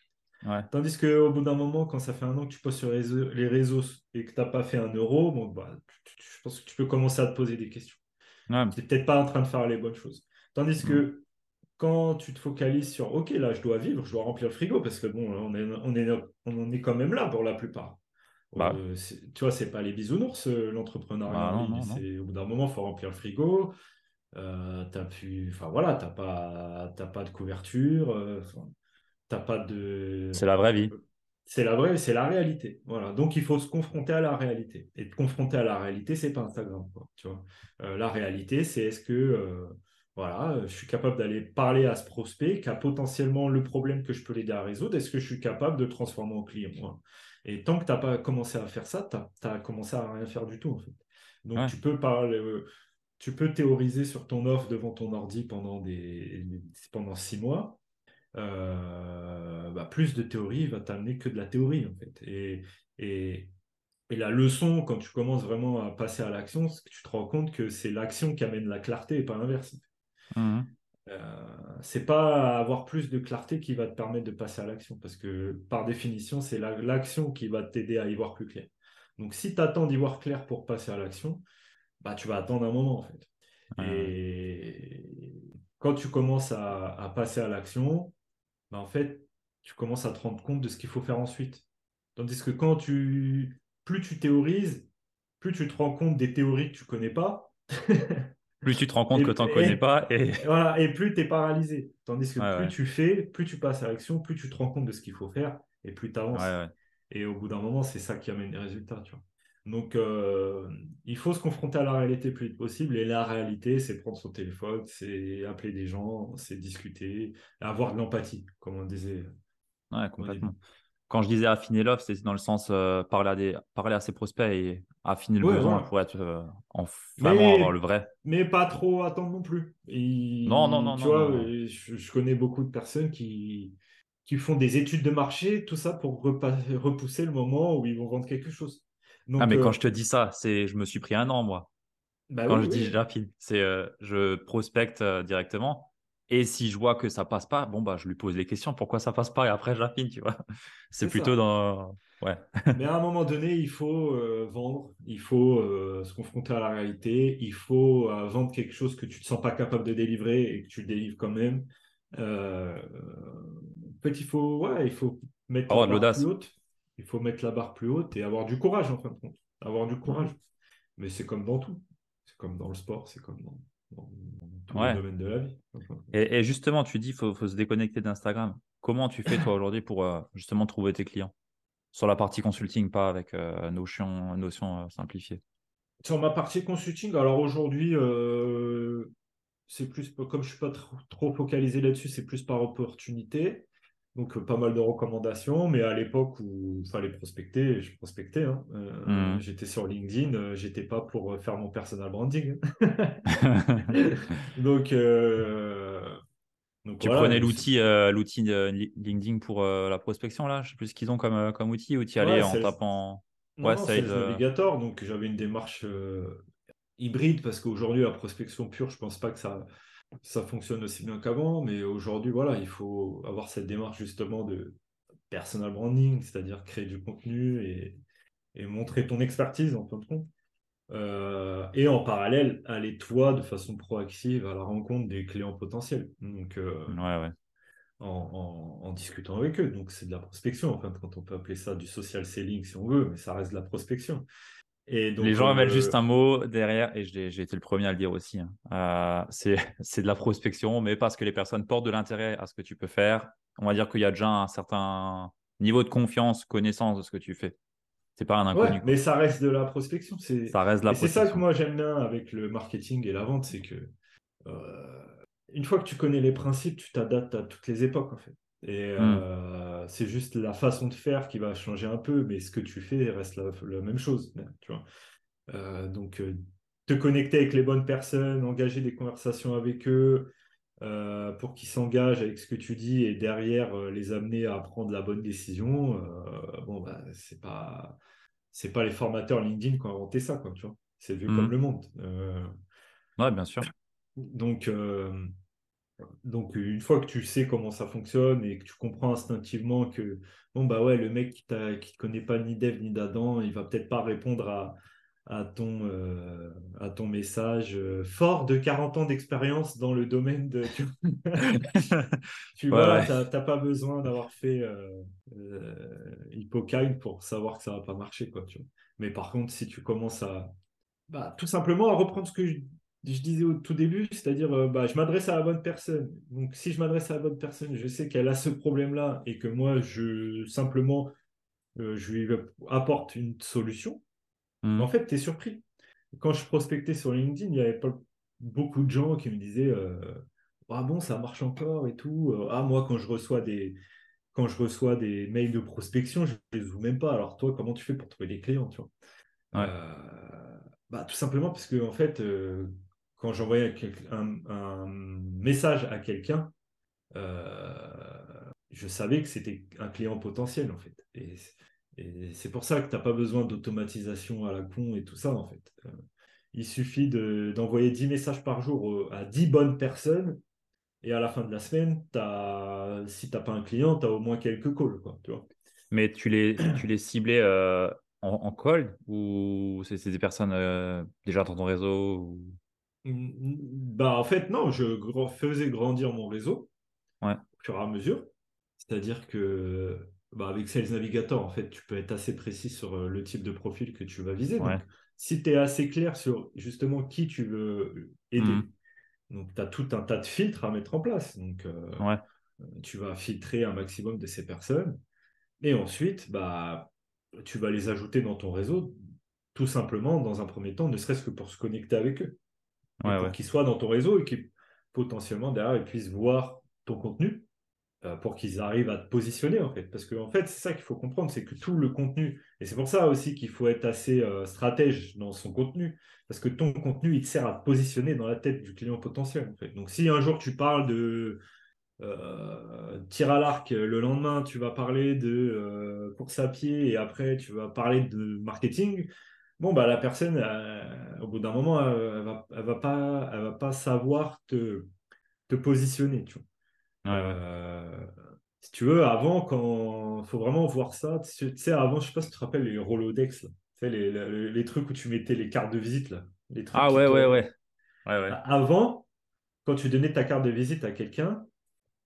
Ouais. Tandis qu'au bout d'un moment, quand ça fait un an que tu postes sur les réseaux, les réseaux et que tu n'as pas fait un euro, bon, bah, tu- tu- je pense que tu peux commencer à te poser des questions. Ouais. Tu n'es peut-être pas en train de faire les bonnes choses. Tandis Mm. que quand tu te focalises sur, OK, là, je dois vivre, je dois remplir le frigo, parce que bon, on est, on est, on en est quand même là pour la plupart. Bah, Euh, c'est- tu vois, c'est pas les bisounours, euh, l'entrepreneuriat bah au bout d'un moment, il faut remplir le frigo. Euh, t'as pu, enfin voilà, t'as pas, pas de couverture, euh, t'as pas de, C'est la vraie vie. c'est la vraie, c'est la réalité. Voilà. Donc il faut se confronter à la réalité. Et te confronter à la réalité, c'est pas Instagram, quoi, tu vois. Euh, la réalité, c'est est-ce que euh, voilà, je suis capable d'aller parler à ce prospect qui a potentiellement le problème que je peux l'aider à résoudre? Est-ce que je suis capable de transformer en client Voilà. Et tant que tu n'as pas commencé à faire ça, tu as, commencé à rien faire du tout, en fait. Donc Ouais. tu peux parler, euh, tu peux théoriser sur ton offre devant ton ordi pendant des, pendant six mois. Euh, bah, plus de théorie va t'amener que de la théorie, en fait. Et, et, et la leçon, quand tu commences vraiment à passer à l'action, c'est que tu te rends compte que c'est l'action qui amène la clarté et pas l'inverse. Mhm. Euh, c'est pas avoir plus de clarté qui va te permettre de passer à l'action, parce que par définition, c'est la- l'action qui va t'aider à y voir plus clair. Donc si tu attends d'y voir clair pour passer à l'action, bah, tu vas attendre un moment, en fait. Et quand tu commences à, à passer à l'action, bah, en fait, tu commences à te rendre compte de ce qu'il faut faire ensuite. Tandis que quand tu, plus tu théorises, plus tu te rends compte des théories que tu connais pas. Plus tu te rends compte Et- que tu n'en et- connais pas et Voilà, et plus tu es paralysé. Tandis que Ouais, plus ouais. tu fais, plus tu passes à l'action, plus tu te rends compte de ce qu'il faut faire et plus tu avances. Ouais. Et au bout d'un moment, c'est ça qui amène les résultats. Tu vois. Donc, euh, il faut se confronter à la réalité le plus vite possible. Et la réalité, c'est prendre son téléphone, c'est appeler des gens, c'est discuter, avoir de l'empathie, comme on disait. Ouais, complètement. Quand je disais affiner l'offre, c'est dans le sens euh, parler, à des, parler à ses prospects et affiner le Ouais, besoin pour être euh, en, vraiment Mais- avoir le vrai. Mais pas trop attendre non plus. Et, Non, non, non, Tu non, vois, non, non. et Je, je connais beaucoup de personnes qui, qui font des études de marché, tout ça pour repousser le moment où ils vont vendre quelque chose. Donc, ah, mais quand euh, je te dis ça, c'est je me suis pris un an, moi. bah Quand oui, je dis oui. j'affine, c'est euh, je prospecte euh, directement. Et si je vois que ça passe pas, bon, bah, je lui pose les questions. Pourquoi ça passe pas? Et après, j'affine, tu vois? C'est plutôt ça. dans. Ouais. Mais à un moment donné, il faut euh, vendre, il faut euh, se confronter à la réalité, il faut euh, vendre quelque chose que tu ne te sens pas capable de délivrer et que tu délivres quand même. En fait, il faut, ouais, il faut mettre plus l'audace. Il faut mettre la barre plus haute et avoir du courage en fin de compte. Avoir du courage. Mais c'est comme dans tout. C'est comme dans le sport, c'est comme dans, dans- dans tous Ouais. les domaines de la vie. Et, et justement, tu dis faut, faut se déconnecter d'Instagram. Comment tu fais, toi, aujourd'hui, pour euh, justement trouver tes clients? Sur la partie consulting, pas avec euh, Notion, Notion euh, simplifiée. Sur ma partie consulting, alors aujourd'hui, c'est plus, comme je suis pas trop, trop focalisé là-dessus, c'est plus par opportunité. Donc, euh, pas mal de recommandations, mais à l'époque où il fallait prospecter, je prospectais. hein. Euh, Mhm. J'étais sur LinkedIn, euh, j'étais pas pour euh, faire mon personal branding. donc, euh, donc Tu voilà, prenais c'est- l'outil euh, l'outil LinkedIn pour la prospection, là? Je sais plus ce qu'ils ont comme, comme outil, ou tu y allais Ouais, en tapant. Non, Ouais, euh, Navigator, donc j'avais une démarche hybride parce qu'aujourd'hui, la prospection pure, je pense pas que ça, ça fonctionne aussi bien qu'avant, mais aujourd'hui, voilà, il faut avoir cette démarche justement de personal branding, c'est-à-dire créer du contenu et, et montrer ton expertise en fin de compte. Euh, et en parallèle, aller toi de façon proactive à la rencontre des clients potentiels. Donc, euh, Ouais, ouais. en, en- en discutant avec eux. Donc, c'est de la prospection. En fin de compte, on peut appeler ça du social selling si on veut, mais ça reste de la prospection. Et donc, les gens euh, mettent juste un mot derrière, et j'ai été le premier à le dire aussi. hein. Euh, c'est de la prospection, mais parce que les personnes portent de l'intérêt à ce que tu peux faire. On va dire qu'il y a déjà un certain niveau de confiance, connaissance de ce que tu fais. C'est pas un inconnu. Ouais, mais ça reste de la prospection. C'est ça reste de la c'est ça que moi j'aime bien avec le marketing et la vente, c'est que euh, une fois que tu connais les principes, tu t'adaptes à toutes les époques en fait. Et Hmm. euh, c'est juste la façon de faire qui va changer un peu, mais ce que tu fais reste la, la même chose. Tu vois. Euh, donc, euh, te connecter avec les bonnes personnes, engager des conversations avec eux euh, pour qu'ils s'engagent avec ce que tu dis et derrière euh, les amener à prendre la bonne décision. euh, bon, bah, c'est pas, c'est pas les formateurs LinkedIn qui ont inventé ça, quoi, tu vois. C'est vu comme Hmm. le monde. Ouais, bien sûr. donc, donc, une fois que tu sais comment ça fonctionne et que tu comprends instinctivement que, bon, bah ouais, le mec qui ne te connaît pas ni d'Eve ni d'Adam, il va peut-être pas répondre à, à, ton, euh, à ton message euh, fort de 40 ans d'expérience dans le domaine de. Tu, vois, ouais. n'as pas besoin d'avoir fait euh, euh, pour savoir que ça va pas marcher, quoi, tu vois. Mais par contre, si tu commences à. Bah, tout simplement à reprendre ce que je je disais au tout début, c'est-à-dire euh, bah, je m'adresse à la bonne personne. Donc si je m'adresse à la bonne personne, je sais qu'elle a ce problème-là et que moi, je simplement, euh, je lui apporte une solution. Hmm. En fait, tu es surpris. Quand je prospectais sur LinkedIn, il n'y avait pas beaucoup de gens qui me disaient euh, Ah bon, ça marche encore et tout. Ah, moi, quand je reçois des, quand je reçois des mails de prospection, je ne les ouvre même pas. Alors toi, comment tu fais pour trouver des clients tu vois? Ouais. Euh, bah, tout simplement parce que en fait, euh, quand j'envoyais un, message à quelqu'un, euh, je savais que c'était un client potentiel en fait. Et, c'est pour ça que tu n'as pas besoin d'automatisation à la con et tout ça en fait. Euh, il suffit d'envoyer 10 messages par jour euh, à 10 bonnes personnes et à la fin de la semaine, si tu n'as pas un client, tu as au moins quelques calls. Quoi, tu vois. Mais tu les, tu les ciblais en, cold ou c'est des personnes déjà dans ton réseau. Bah, en fait, non, je gr- faisais grandir mon réseau Ouais. au fur et à mesure. C'est-à-dire que bah, avec Sales Navigator, en fait, tu peux être assez précis sur euh, le type de profil que tu vas viser. Ouais. Donc, si tu es assez clair sur justement qui tu veux aider, Mhm. donc tu as tout un tas de filtres à mettre en place. Donc, euh, Ouais. tu vas filtrer un maximum de ces personnes. Et ensuite, bah, tu vas les ajouter dans ton réseau, tout simplement, dans un premier temps, ne serait-ce que pour se connecter avec eux. Ouais, pour ouais. qu'ils soient dans ton réseau et qu'ils potentiellement derrière ils puissent voir ton contenu euh, pour qu'ils arrivent à te positionner en fait. Parce qu'en en fait, c'est ça qu'il faut comprendre, c'est que tout le contenu, et c'est pour ça aussi qu'il faut être assez euh, stratège dans son contenu, parce que ton contenu, il te sert à te positionner dans la tête du client potentiel en fait. Donc si un jour tu parles de euh, tir à l'arc, le lendemain tu vas parler de course à pied et après tu vas parler de marketing, bon, bah, la personne, euh, au bout d'un moment, euh, elle va, elle va pas, elle va pas savoir te, te positionner. Tu vois. Ouais, ouais. Euh, si tu veux, avant, quand il faut vraiment voir ça, tu sais, avant, je sais pas si tu te rappelles les Rolodex, là. Tu sais, les, les, les trucs où tu mettais les cartes de visite, là, les trucs Ah ouais, ouais, ouais. Ouais, ouais. Avant, quand tu donnais ta carte de visite à quelqu'un,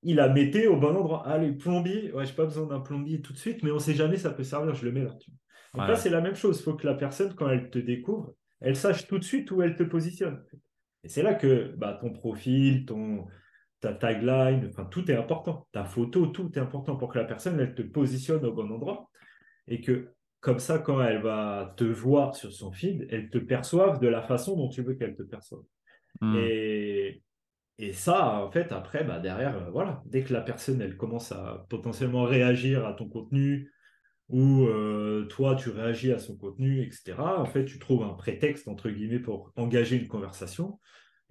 il la mettait au bon endroit. Ah, les plombiers, ouais, j'ai pas besoin d'un plombier tout de suite, mais on sait jamais, ça peut servir, je le mets là. tu vois. Donc Ouais, là, c'est la même chose. Il faut que la personne, quand elle te découvre, elle sache tout de suite où elle te positionne. Et c'est là que bah, ton profil, ton, ta tagline, enfin, tout est important. Ta photo, tout est important pour que la personne, elle te positionne au bon endroit. Et que, comme ça, quand elle va te voir sur son feed, elle te perçoive de la façon dont tu veux qu'elle te perçoive. Et, et ça, en fait, après, bah, derrière, euh, voilà, dès que la personne, elle commence à potentiellement réagir à ton contenu, ou euh, toi, tu réagis à son contenu, etc., en fait, tu trouves un prétexte, entre guillemets, pour engager une conversation.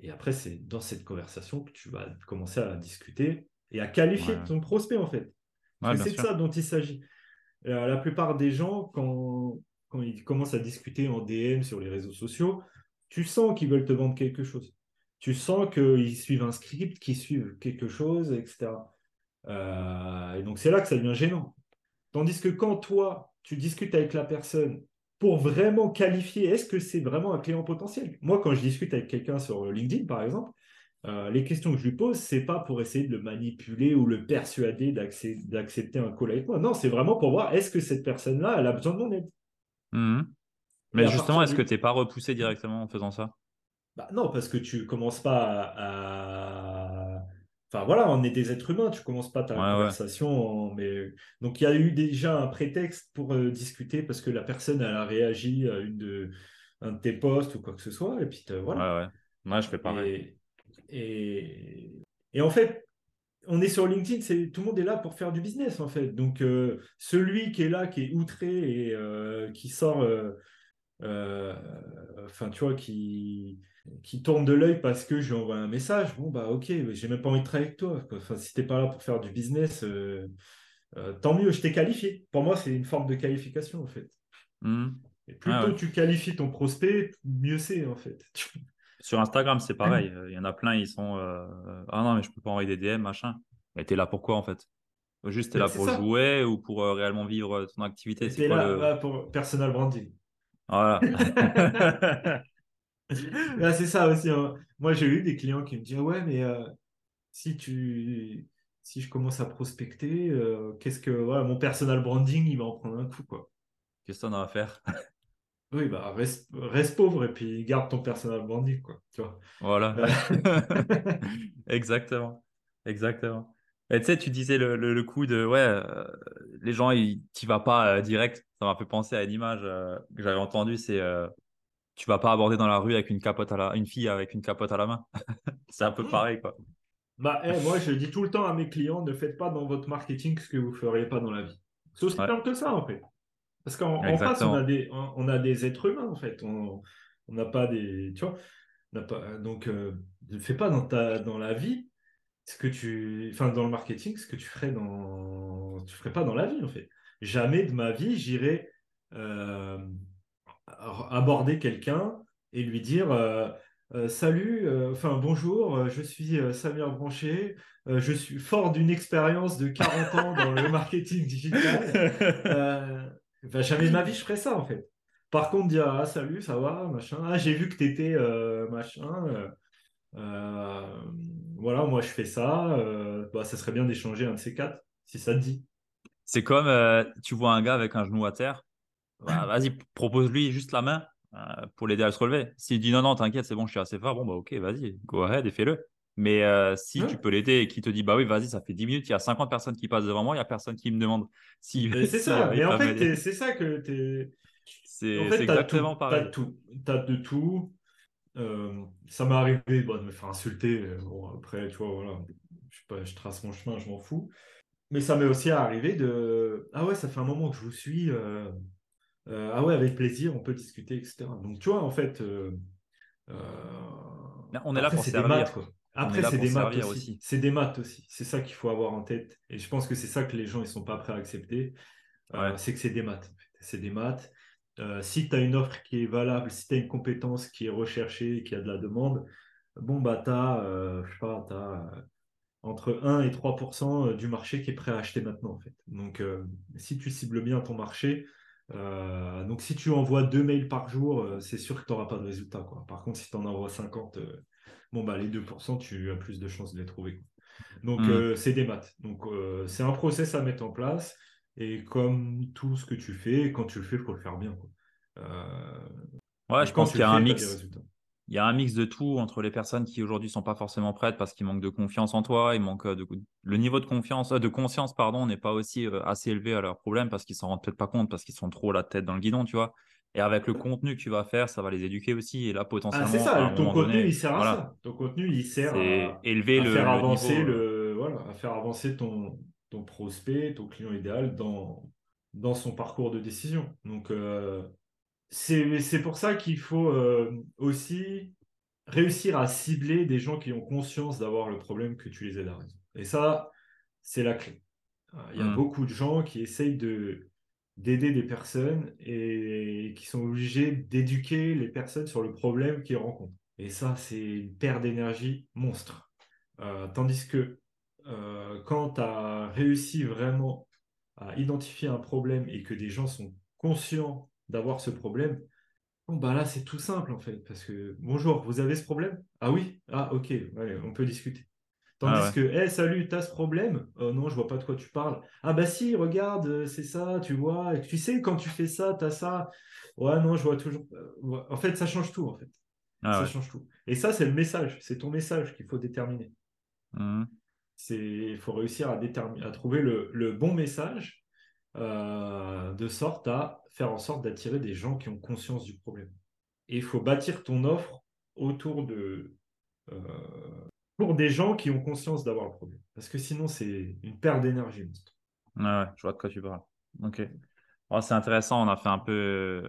Et après, c'est dans cette conversation que tu vas commencer à discuter et à qualifier ouais. ton prospect, en fait. Ouais, c'est de ça dont il s'agit. Euh, la plupart des gens, quand, quand ils commencent à discuter en DM sur les réseaux sociaux, tu sens qu'ils veulent te vendre quelque chose. Tu sens qu'ils suivent un script, qu'ils suivent quelque chose, etc. Euh, et donc, c'est là que ça devient gênant. Tandis que quand toi, tu discutes avec la personne pour vraiment qualifier, est-ce que c'est vraiment un client potentiel? Moi, quand je discute avec quelqu'un sur LinkedIn, par exemple, euh, les questions que je lui pose, c'est pas pour essayer de le manipuler ou le persuader d'accepter un call avec moi. Non, c'est vraiment pour voir est-ce que cette personne-là, elle a besoin de mon aide? Mhm. Mais justement, est-ce que tu n'es pas repoussé directement en faisant ça? Bah, Non, parce que tu commences pas à, Enfin voilà, on est des êtres humains, tu commences pas ta conversation. Mais... Donc il y a eu déjà un prétexte pour euh, discuter parce que la personne elle a réagi à une de, un de tes posts ou quoi que ce soit. Et puis voilà. Ouais, je fais pareil. Et, et, en fait, on est sur LinkedIn, c'est tout le monde est là pour faire du business en fait. Donc euh, celui qui est là, qui est outré et euh, qui sort, enfin tu vois, qui qui tourne de l'œil parce que je lui envoie un message, bon, bah ok, j'ai même pas envie de travailler avec toi. Enfin, si t'es pas là pour faire du business, euh, euh, tant mieux, je t'ai qualifié. Pour moi, c'est une forme de qualification, en fait. Mmh. Et plus ah tu qualifies ton prospect, mieux c'est, en fait. Sur Instagram, c'est pareil. Il y en a plein, ils sont euh, Ah non, mais je peux pas envoyer des DM, machin. Mais t'es là pourquoi, en fait? Juste, t'es là pour jouer ou pour réellement vivre ton activité? T'es là, pour personal branding. Voilà. c'est ça aussi. Hein. Moi, j'ai eu des clients qui me disent Ouais, mais euh, si, tu, si je commence à prospecter, euh, qu'est-ce que. Voilà, mon personal branding, il va en prendre un coup. quoi. Qu'est-ce qu'on a à faire? Oui, bah, reste, pauvre et puis garde ton personal branding. Quoi, tu vois. Voilà. Exactement. Exactement. Et tu sais, tu disais le, le, coup de ouais, euh, les gens, tu vas pas direct. Ça m'a fait penser à une image que j'avais entendue. C'est tu vas pas aborder dans la rue avec une capote à la, une fille avec une capote à la main. c'est un peu mmh. pareil, quoi. Bah, eh, moi, je dis tout le temps à mes clients, ne faites pas dans votre marketing ce que vous ne feriez pas dans la vie. C'est aussi simple que ça, en fait. Parce qu'en face, on a, des, on a des êtres humains, en fait. On n'a pas des. Tu vois pas, Donc, euh, ne fais pas dans, ta, dans la vie ce que tu. Enfin, dans le marketing, ce que tu ferais dans. Tu ferais pas dans la vie, en fait. Jamais de ma vie, j'irai. Euh, aborder quelqu'un et lui dire euh, euh, Salut, enfin bonjour, je suis Samir Branché, je suis fort d'une expérience de 40 ans dans le marketing digital. jamais de ma vie, je ferais ça en fait. Par contre, dire ah, salut, ça va, machin. Ah, j'ai vu que tu étais machin. Voilà, moi je fais ça. bah, ça serait bien d'échanger un de ces quatre, si ça te dit. C'est comme tu vois un gars avec un genou à terre bah, vas-y, propose-lui juste la main euh, pour l'aider à se relever. S'il dit non, non, t'inquiète, c'est bon, je suis assez fort, bon, bah ok, vas-y, go ahead et fais-le. Mais euh, si tu peux l'aider et qu'il te dit, bah oui, vas-y, ça fait 10 minutes, il y a 50 personnes qui passent devant moi, il n'y a personne qui me demande si. C'est ça, mais en fait, c'est ça que tu C'est exactement pareil. Tu as, de tout. Euh, ça m'est arrivé de me faire insulter. Bon, après, tu vois, voilà, je, pas, je trace mon chemin, je m'en fous. Mais ça m'est aussi arrivé de Ah ouais, ça fait un moment que je vous suis. Euh, ah ouais, avec plaisir, on peut discuter, etc. Donc, tu vois, en fait. Euh, euh, on est là pour servir. Après, c'est des maths aussi. C'est des maths aussi. C'est ça qu'il faut avoir en tête. Et je pense que c'est ça que les gens ils sont pas prêts à accepter. C'est que c'est des maths. C'est des maths. Si tu as une offre qui est valable, si tu as une compétence qui est recherchée, qui a de la demande, bon, bah, tu as, je sais pas, as, entre 1 et 3% du marché qui est prêt à acheter maintenant. En fait. Donc, si tu cibles bien ton marché, euh, donc, si tu envoies deux mails par jour, euh, c'est sûr que tu n'auras pas de résultat. Quoi. Par contre, si tu en envoies 50, euh, bon, bah, les 2%, tu as plus de chances de les trouver. Donc, mm. c'est des maths. Donc, c'est un process à mettre en place. Et comme tout ce que tu fais, quand tu le fais, il faut le faire bien. Quoi. ouais, je pense qu'il y a un mix il y a un mix de tout entre les personnes qui aujourd'hui sont pas forcément prêtes parce qu'ils manquent de confiance en toi, ils manquent de le niveau de confiance, euh, de conscience pardon, n'est pas aussi euh, assez élevé à leurs problèmes parce qu'ils s'en rendent peut-être pas compte parce qu'ils sont trop la tête dans le guidon, tu vois. Et avec le contenu que tu vas faire, ça va les éduquer aussi. Et là, potentiellement, ah, c'est ça. Ton contenu, il sert à ça. Ton contenu, il sert à, élever le, faire avancer le, euh. voilà, à faire avancer ton, ton prospect, ton client idéal dans dans son parcours de décision. Donc c'est pour ça qu'il faut aussi réussir à cibler des gens qui ont conscience d'avoir le problème que tu les aides à résoudre. Et ça, c'est la clé. Euh, il y a mm. beaucoup de gens qui essayent de d'aider des personnes et qui sont obligés d'éduquer les personnes sur le problème qu'ils rencontrent. Et ça, c'est une perte d'énergie monstre. Euh, tandis que euh, quand tu as réussi vraiment à identifier un problème et que des gens sont conscients d'avoir ce problème, Bon, bah là, c'est tout simple en fait, parce que bonjour, vous avez ce problème? Ah oui? Ah ok, on peut discuter. Tandis Ah ouais. que, hey, salut, t'as ce problème? Euh, non, je vois pas de quoi tu parles. Ah bah si, regarde, euh, c'est ça, tu vois. Et tu sais, quand tu fais ça, t'as ça. Ouais, non, je vois toujours. euh. En fait, ça change tout, en fait. Ah Ça ouais. change tout. Et ça, c'est le message. C'est ton message qu'il faut déterminer. Mhm. Il faut réussir à, trouver le, bon message euh, de sorte à faire en sorte d'attirer des gens qui ont conscience du problème. Et il faut bâtir ton offre autour de, euh, pour des gens qui ont conscience d'avoir le problème. Parce que sinon, c'est une perte d'énergie. Ouais, je vois de quoi tu parles. Ok. C'est intéressant, on a fait un peu,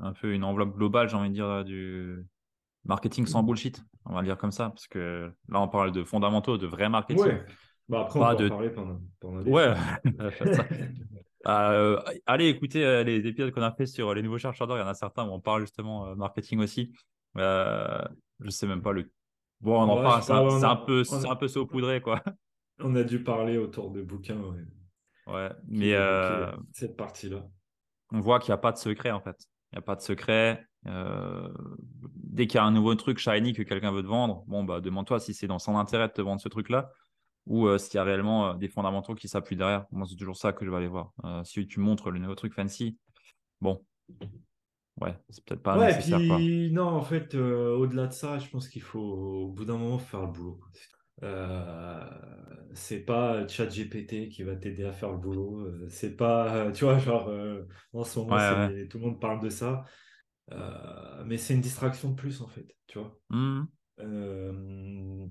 un peu une enveloppe globale, j'ai envie de dire, du marketing sans bullshit, on va le dire comme ça, parce que là, on parle de fondamentaux, de vrai marketing. Ouais. Bah après, on Pas peut de- en parler pendant, pendant des Ouais. Euh, allez, écoutez euh, les épisodes qu'on a fait sur les nouveaux chercheurs d'or, il y en a certains où on parle justement euh, marketing aussi. Euh, je sais même pas le. Bon, on en Ouais, parle, c'est un, on a- peu, on a- c'est un peu saupoudré, quoi. On a dû parler autour de bouquins ouais, mais euh, cette partie-là. on voit qu'il n'y a pas de secret en fait. Il n'y a pas de secret. Euh, dès qu'il y a un nouveau truc shiny que quelqu'un veut te vendre, bon bah demande-toi si c'est dans son intérêt de te vendre ce truc-là ou euh, s'il y a réellement euh, des fondamentaux qui s'appuient derrière. Moi, c'est toujours ça que je vais aller voir. Euh, si tu montres le nouveau truc fancy, bon, ouais, c'est peut-être pas Ouais, nécessaire quoi. non, en fait, au-delà de ça, je pense qu'il faut au bout d'un moment faire le boulot. c'est pas ChatGPT qui va t'aider à faire le boulot. C'est pas, tu vois, genre en ce moment, Ouais, c'est, ouais. tout le monde parle de ça. Euh, mais c'est une distraction de plus, en fait, tu vois. Mhm. Euh,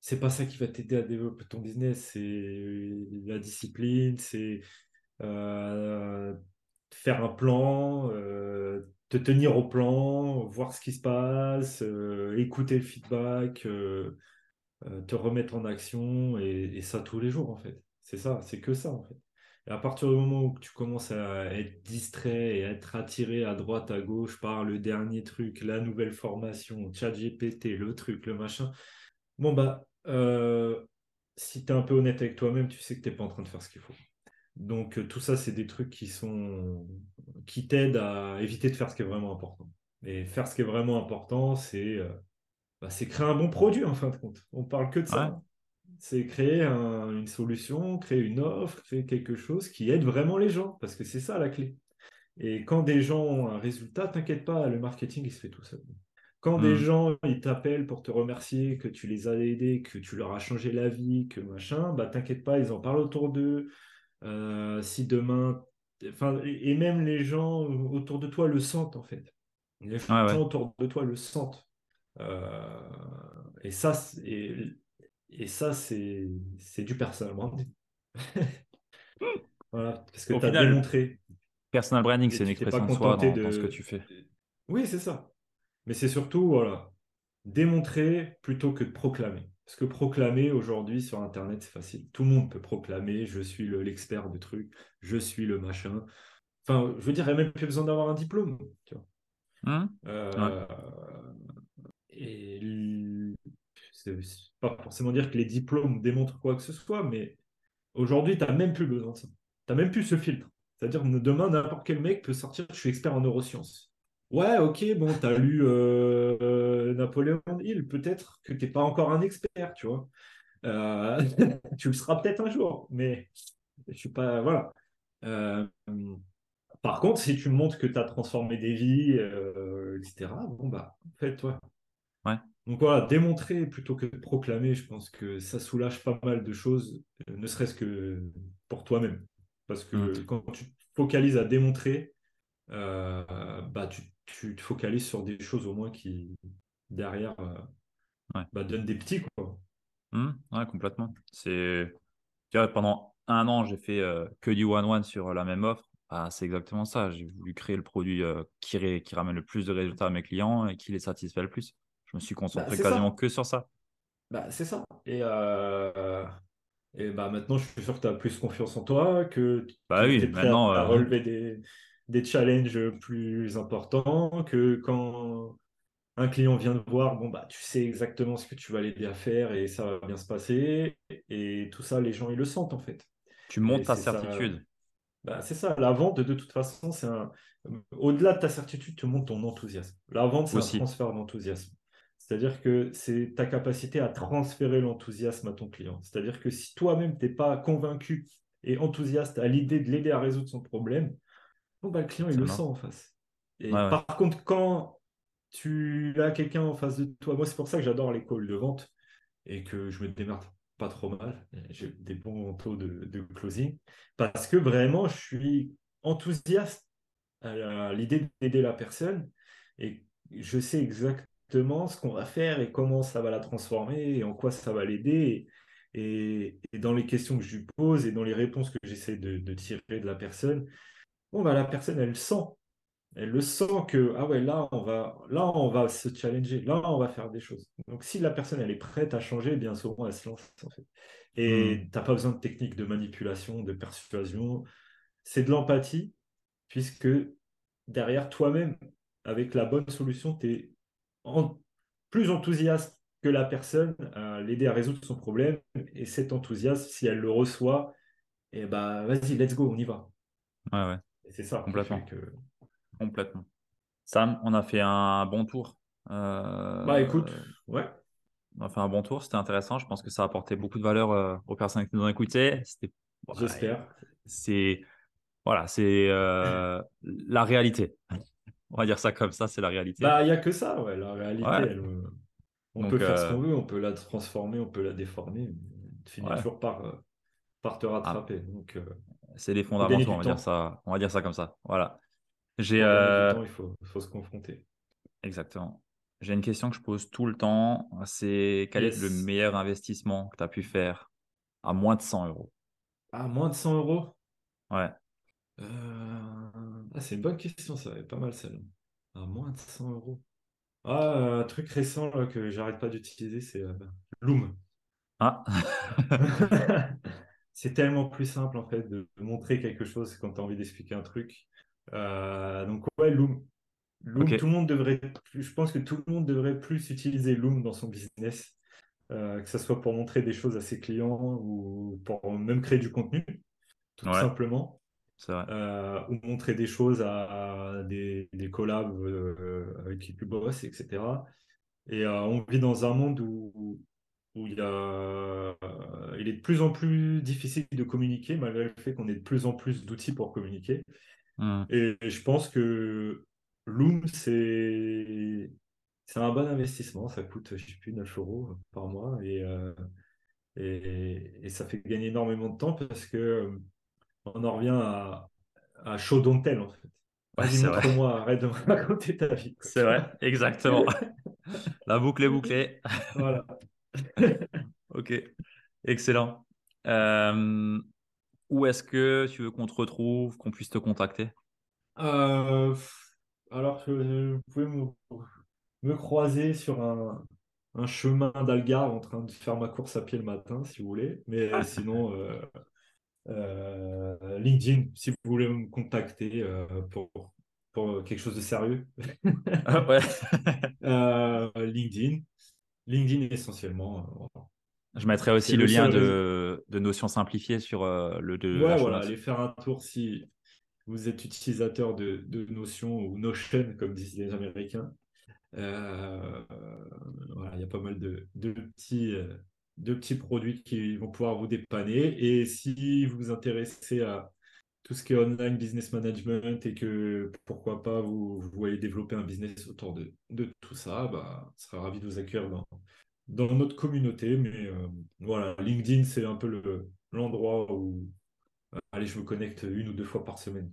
c'est pas ça qui va t'aider à développer ton business, c'est la discipline, c'est euh, faire un plan, euh, te tenir au plan, voir ce qui se passe, euh, écouter le feedback, euh, te remettre en action, et, et ça tous les jours en fait. C'est ça, c'est que ça en fait. Et à partir du moment où tu commences à être distrait et à être attiré à droite, à gauche par le dernier truc, la nouvelle formation, ChatGPT, le truc, le machin, bon bah, euh, si tu es un peu honnête avec toi-même, tu sais que tu n'es pas en train de faire ce qu'il faut. Donc euh, tout ça, c'est des trucs qui sont qui t'aident à éviter de faire ce qui est vraiment important. Et faire ce qui est vraiment important, c'est euh, bah, créer un bon produit en fin de compte. On parle que de ça. C'est créer un- une solution, créer une offre, créer quelque chose qui aide vraiment les gens, parce que c'est ça la clé. Et quand des gens ont un résultat, t'inquiète pas, le marketing, il se fait tout seul. Quand des Mhm. gens, ils t'appellent pour te remercier, que tu les as aidés, que tu leur as changé la vie, que machin, bah t'inquiète pas, ils en parlent autour d'eux. Euh, si demain, enfin, et même les gens autour de toi le sentent en fait. Les Ouais, gens ouais. autour de toi le sentent. Euh, et ça, c'est- et, et ça, c'est du personal branding. Voilà, parce que tu as final, démontré personal branding, c'est une expression de soi dans ce que de. tu fais. Oui, c'est ça. Mais c'est surtout, voilà, démontrer plutôt que de proclamer. Parce que proclamer aujourd'hui sur Internet, c'est facile. Tout le monde peut proclamer, je suis le- l'expert de trucs, je suis le machin. Enfin, je veux dire, il n'y a même plus besoin d'avoir un diplôme. Tu vois. Mhm. Euh, et c'est pas forcément dire que les diplômes démontrent quoi que ce soit, mais aujourd'hui, tu n'as même plus besoin de ça. Tu n'as même plus ce filtre. C'est-à-dire, demain, n'importe quel mec peut sortir, je suis expert en neurosciences. Ouais, ok, bon, tu as lu euh, euh, Napoléon Hill, peut-être que tu n'es pas encore un expert, tu vois. Euh, tu le seras peut-être un jour, mais je suis pas. Voilà. Par contre, si tu montres que tu as transformé des vies, etc., bon, bah, en fait, toi. Donc voilà, démontrer plutôt que proclamer, je pense que ça soulage pas mal de choses, euh, ne serait-ce que pour toi-même. Parce que Mm. quand tu te focalises à démontrer, euh, bah, tu, tu te focalises sur des choses au moins qui, derrière, euh, Ouais. bah, donnent des petits, quoi. Mhm. Ouais, complètement. C'est, tu vois, pendant un an, j'ai fait euh, que du one-one sur la même offre. Ah, c'est exactement ça. J'ai voulu créer le produit qui, ré- qui ramène le plus de résultats à mes clients et qui les satisfait le plus. Je me suis concentré c'est quasiment ça. que sur ça. Bah, c'est ça. Et, euh, et bah, maintenant, je suis sûr que tu as plus confiance en toi, que Bah tu oui, es prêt maintenant, à euh, relever des, des challenges plus importants, que quand un client vient te voir, bon, bah, tu sais exactement ce que tu vas l'aider à faire et ça va bien se passer. Et tout ça, les gens, ils le sentent en fait. tu Et montes ta ça. certitude. Bah, c'est ça, la vente, de toute façon, c'est un. Au-delà de ta certitude, tu montes ton enthousiasme. La vente, c'est un transfert d'enthousiasme. C'est-à-dire que c'est ta capacité à transférer l'enthousiasme à ton client. C'est-à-dire que si toi-même, tu n'es pas convaincu et enthousiaste à l'idée de l'aider à résoudre son problème, bon, bah, le client, il le sent en face. Et par contre, quand tu as quelqu'un en face de toi, moi, c'est pour ça que j'adore les calls de vente et que je me démerde pas trop mal. J'ai des bons taux de, de, closing parce que vraiment, je suis enthousiaste à l'idée d'aider la personne et je sais exactement ce qu'on va faire et comment ça va la transformer et en quoi ça va l'aider. Et, dans les questions que je lui pose et dans les réponses que j'essaie de, tirer de la personne, bon, bah, la personne, elle sent. Elle le sent que, ah ouais, là, on va, là, on va se challenger, là, on va faire des choses. Donc, si la personne, elle est prête à changer, bien souvent, elle se lance, en fait. Et hmm. tu n'as pas besoin de techniques de manipulation, de persuasion. C'est de l'empathie, puisque derrière toi-même, avec la bonne solution, tu es plus enthousiaste que la personne à l'aider à résoudre son problème. Et cet enthousiasme, si elle le reçoit, et eh ben, vas-y, let's go, on y va. Ouais, ouais. C'est ça. Complètement. Complètement. Sam, on a fait un bon tour. Euh, bah écoute, ouais. On a fait un bon tour, c'était intéressant. Je pense que ça a apporté beaucoup de valeur euh, aux personnes qui nous ont écoutés. J'espère. C'est voilà, c'est euh, la réalité. On va dire ça comme ça, c'est la réalité. Bah, il n'y a que ça, ouais. La réalité, euh, on peut faire ce euh, qu'on veut, on peut la transformer, on peut la déformer. Tu finis toujours par, euh, par te rattraper. Donc, c'est les fondamentaux, on va, dire ça, on va dire ça comme ça. Voilà. J'ai, il faut, faut, se confronter. Exactement. J'ai une question que je pose tout le temps. C'est quel est le meilleur investissement que tu as pu faire à moins de 100 euros? À moins de 100 euros? Ouais. Ah, c'est une bonne question, ça va être pas mal celle-là. À moins de 100 euros. Ah, un truc récent là, que j'arrête pas d'utiliser, c'est euh, Loom. Ah. c'est tellement plus simple en fait de montrer quelque chose quand tu as envie d'expliquer un truc. Euh, donc ouais, Loom. Loom, tout le monde devrait, je pense que tout le monde devrait plus utiliser Loom dans son business, euh, que ce soit pour montrer des choses à ses clients ou pour même créer du contenu, tout simplement. Euh, ou montrer des choses à, des, des, collabs euh, avec qui tu bosses, etc. Et euh, on vit dans un monde où, où il, a, il est de plus en plus difficile de communiquer, malgré le fait qu'on ait de plus en plus d'outils pour communiquer. Mmh. Et, je pense que Loom, c'est c'est un bon investissement. Ça coûte, je sais plus, 9 euros par mois. Et, et, et, ça fait gagner énormément de temps parce que on en revient à, à show don't tell, en fait. Vas-y, montre-moi, arrête de me raconter ta vie. C'est vrai, exactement. La boucle est bouclée. voilà. ok, excellent. Euh, où est-ce que tu veux qu'on te retrouve, qu'on puisse te contacter? Euh, Alors, vous pouvez me, croiser sur un, chemin d'Algarve en train de faire ma course à pied le matin, si vous voulez. Mais sinon, euh, euh, LinkedIn, si vous voulez me contacter euh, pour, pour quelque chose de sérieux. Ah, ouais. Euh, LinkedIn. LinkedIn essentiellement. Je mettrai aussi le, lien de, de notions simplifiées sur le de ouais, voilà, allez faire un tour si vous êtes utilisateur de, de Notion ou Notion, comme disent les Américains. voilà, il y a pas mal de, de petits, de petits produits qui vont pouvoir vous dépanner. Et si vous vous intéressez à tout ce qui est online business management et que pourquoi pas vous, vous voyez développer un business autour de, de tout ça, bah, on sera ravi de vous accueillir dans, dans notre communauté. Mais euh, voilà, LinkedIn, c'est un peu l'endroit où euh, allez, je me connecte une ou deux fois par semaine.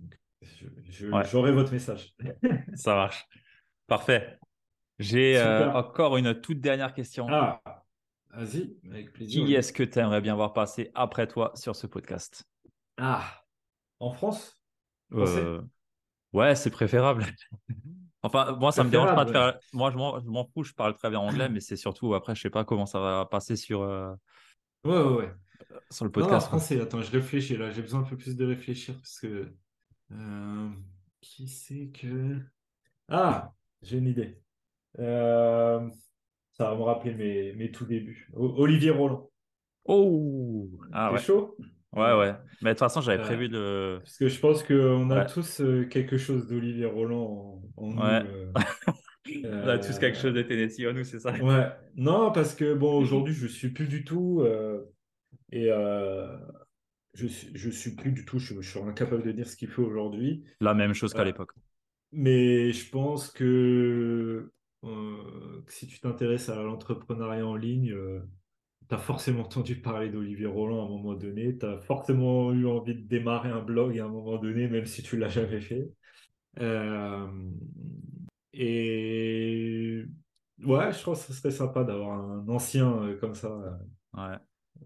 J'aurai votre message. ça marche. Parfait. J'ai euh, encore une toute dernière question. Ah, Vas-y, avec plaisir. Qui est-ce que tu aimerais bien voir passer après toi sur ce podcast? Ah, en France? Euh, Ouais, c'est préférable. enfin, moi, ça me dérange pas de faire. Moi, je m'en fous, je parle très bien anglais, mais c'est surtout après, je sais pas comment ça va passer sur. Euh, ouais, ouais, ouais. Sur le podcast. Non, français, attends, je réfléchis là, j'ai besoin un peu plus de réfléchir parce que. Euh, qui c'est que. Ah, j'ai une idée. Euh. Ça va me rappeler mes, mes tout débuts. Olivier Roland. Oh ah, ouais. chaud? Ouais, ouais. Mais de toute façon, j'avais prévu de. Parce que je pense qu'on a tous euh, quelque chose d'Olivier Roland en, nous. Euh. On a tous quelque chose de Tennessee à nous, c'est ça? Ouais. Non, parce que bon, aujourd'hui, je suis plus du tout. et je, je suis plus du tout. Je, suis incapable de dire ce qu'il fait aujourd'hui. La même chose qu'à l'époque. Mais je pense que, si tu t'intéresses à l'entrepreneuriat en ligne, tu as forcément entendu parler d'Olivier Roland à un moment donné. Tu as forcément eu envie de démarrer un blog à un moment donné, même si tu l'as jamais fait. Euh, et ouais, je pense que ce serait sympa d'avoir un ancien euh, comme ça euh,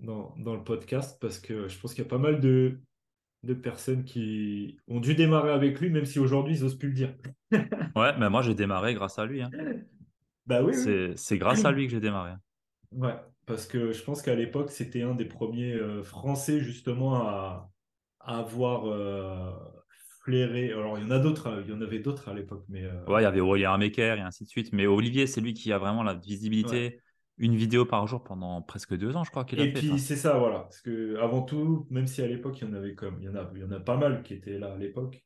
dans, dans, le podcast parce que je pense qu'il y a pas mal de, de personnes qui ont dû démarrer avec lui, même si aujourd'hui ils n'osent plus le dire. ouais, mais moi j'ai démarré grâce à lui. Hein. Bah oui. C'est grâce à lui que j'ai démarré. Ouais, parce que je pense qu'à l'époque c'était un des premiers Français justement à, à avoir flairé. Alors, il y en a d'autres, euh, il y en avait d'autres à l'époque, mais. Euh, ouais, il y avait William Maker et ainsi de suite. Mais Olivier, c'est lui qui a vraiment la visibilité. Une vidéo par jour pendant presque deux ans, je crois qu'il a et fait. Et puis, c'est ça, voilà. Parce que avant tout, même si à l'époque, il y en avait comme. Il y en a, il y en a pas mal qui étaient là à l'époque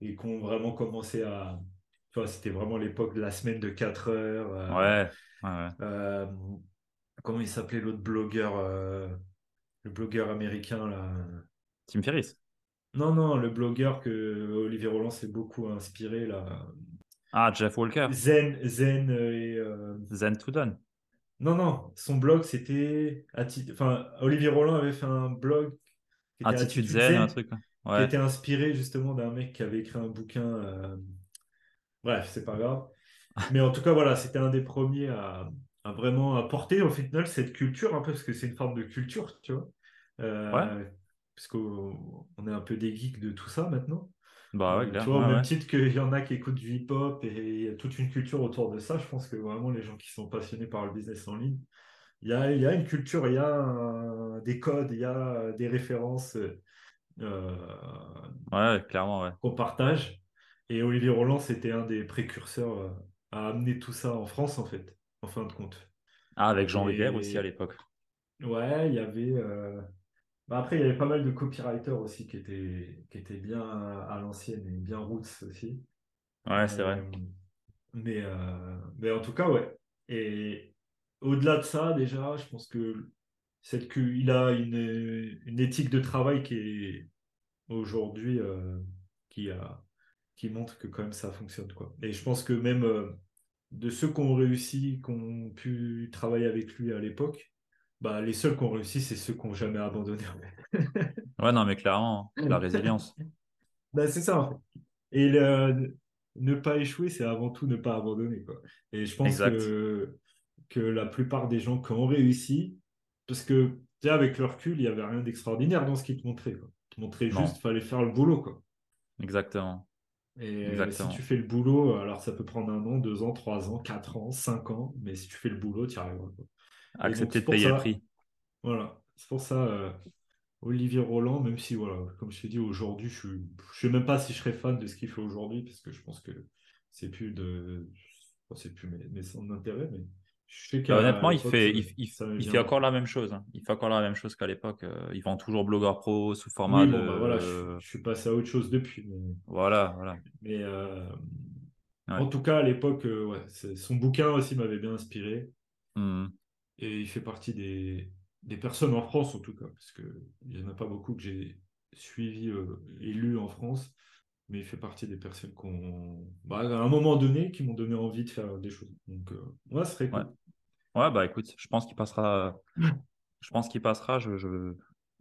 et qui ont vraiment commencé à. C'était vraiment l'époque de la semaine de 4 heures. Euh, ouais. ouais, comment il s'appelait l'autre blogueur Le blogueur américain, là Tim Ferriss. Non, non, le blogueur que Olivier Roland s'est beaucoup inspiré là. Ah, Jeff Walker. Zen, Zen et. Euh... Zen Tudon. Non, non, son blog c'était. Enfin, Olivier Roland avait fait un blog. Attitude, Zen, un truc. Ouais. Qui était inspiré justement d'un mec qui avait écrit un bouquin. Euh, bref, c'est pas grave. Mais en tout cas, voilà, c'était un des premiers à, à, vraiment apporter au final cette culture, un peu, parce que c'est une forme de culture, tu vois. Euh, ouais puisqu'on est un peu des geeks de tout ça maintenant. Bah ouais, Tu vois, au même titre qu'il y en a qui écoutent du hip-hop et il y a toute une culture autour de ça, je pense que vraiment les gens qui sont passionnés par le business en ligne, il y a, il y a une culture, il y a des codes, il y a des références euh, ouais, clairement, ouais. qu'on partage. Et Olivier Roland, c'était un des précurseurs euh, à amener tout ça en France, en fait, en fin de compte. Ah, avec Jean et... aussi à l'époque. Ouais, il y avait. Euh, bah, après, il y avait pas mal de copywriters aussi qui étaient, qui étaient bien à l'ancienne et bien roots aussi. Ouais, c'est vrai. Euh, mais, euh, mais en tout cas, ouais. Et au-delà de ça, déjà, je pense que c'est qu'il a une, une éthique de travail qui est aujourd'hui qui, a, qui montre que quand même ça fonctionne. Quoi. Et je pense que même de ceux qui ont réussi, qui ont pu travailler avec lui à l'époque, bah, les seuls qui ont réussi, c'est ceux qui n'ont jamais abandonné. ouais, non, mais clairement, la résilience. bah, c'est ça, Et ne pas échouer, c'est avant tout ne pas abandonner. Quoi. Et je pense que, que la plupart des gens qui ont réussi, parce que avec le recul, il n'y avait rien d'extraordinaire dans ce qu'ils te montraient. Quoi. Ils te montraient juste qu'il fallait faire le boulot. Quoi. Exactement. Et si tu fais le boulot, alors ça peut prendre un an, deux ans, trois ans, quatre ans, cinq ans, mais si tu fais le boulot, tu y arriveras. Accepter de payer le prix. Voilà, c'est pour ça, euh, Olivier Roland, même si, voilà, comme je t'ai dit, aujourd'hui, je ne sais même pas si je serais fan de ce qu'il fait aujourd'hui, parce que je pense que c'est plus de. c'est plus mes, son intérêt, mais je sais bah, honnêtement, il fait, il, il, fait encore la même chose. Hein. Il fait encore la même chose qu'à l'époque. Euh, il vend toujours blogueur pro sous format. Bah, voilà, je, suis passé à autre chose depuis. Voilà, voilà. Mais euh, en tout cas, à l'époque, ouais, son bouquin aussi m'avait bien inspiré. Mmh. Et il fait partie des, des personnes en France, en tout cas, parce qu'il n'y en a pas beaucoup que j'ai suivi euh, et lu en France, mais il fait partie des personnes qui ont, bah, à un moment donné, qui m'ont donné envie de faire des choses. Donc, euh, ouais, ce serait cool. Ouais. bah écoute, je pense qu'il passera. je pense qu'il passera. Je, je...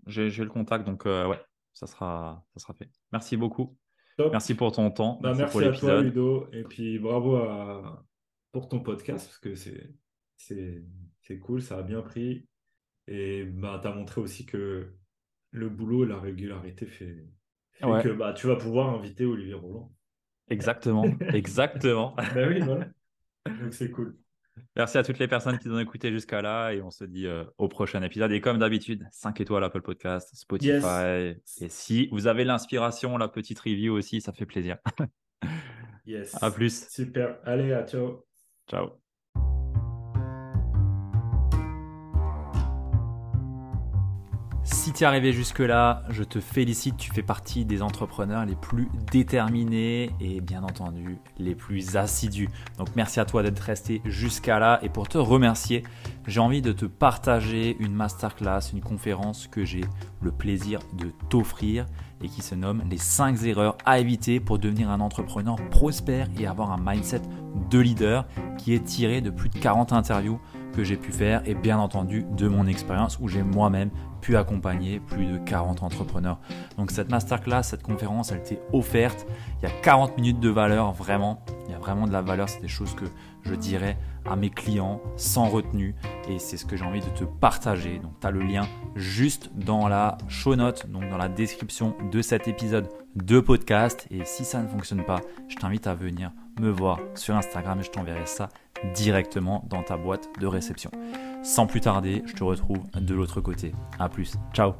J'ai le contact, donc euh, ouais, ça sera, ça sera fait. Merci beaucoup. Merci pour ton temps. Bah, merci, à toi, Ludo. Et puis bravo à... pour ton podcast, parce que c'est c'est cool, ça a bien pris. Et bah, tu as montré aussi que le boulot et la régularité fait, que bah, tu vas pouvoir inviter Olivier Roland. Exactement, exactement. ben oui, voilà. Donc c'est cool. Merci à toutes les personnes qui nous ont écouté jusqu'à là et on se dit euh, au prochain épisode. Et comme d'habitude, 5 étoiles Apple Podcast, Spotify. Et si vous avez l'inspiration, la petite review aussi, ça fait plaisir. yes. À plus. Super. Allez, à ciao. Ciao. Si tu es arrivé jusque-là, je te félicite, tu fais partie des entrepreneurs les plus déterminés et bien entendu les plus assidus. Donc merci à toi d'être resté jusqu'à là et pour te remercier, j'ai envie de te partager une masterclass, une conférence que j'ai le plaisir de t'offrir et qui se nomme les 5 erreurs à éviter pour devenir un entrepreneur prospère et avoir un mindset de leader qui est tiré de plus de 40 interviews que j'ai pu faire et bien entendu de mon expérience où j'ai moi-même pu accompagner plus de 40 entrepreneurs. Donc cette masterclass, cette conférence, elle était offerte. Il y a 40 minutes de valeur, vraiment. Il y a vraiment de la valeur. C'est des choses que je dirais à mes clients sans retenue et c'est ce que j'ai envie de te partager. Donc tu as le lien juste dans la show note, donc dans la description de cet épisode de podcast et si ça ne fonctionne pas, je t'invite à venir me voir sur Instagram et je t'enverrai ça directement dans ta boîte de réception. Sans plus tarder, je te retrouve de l'autre côté. A plus. Ciao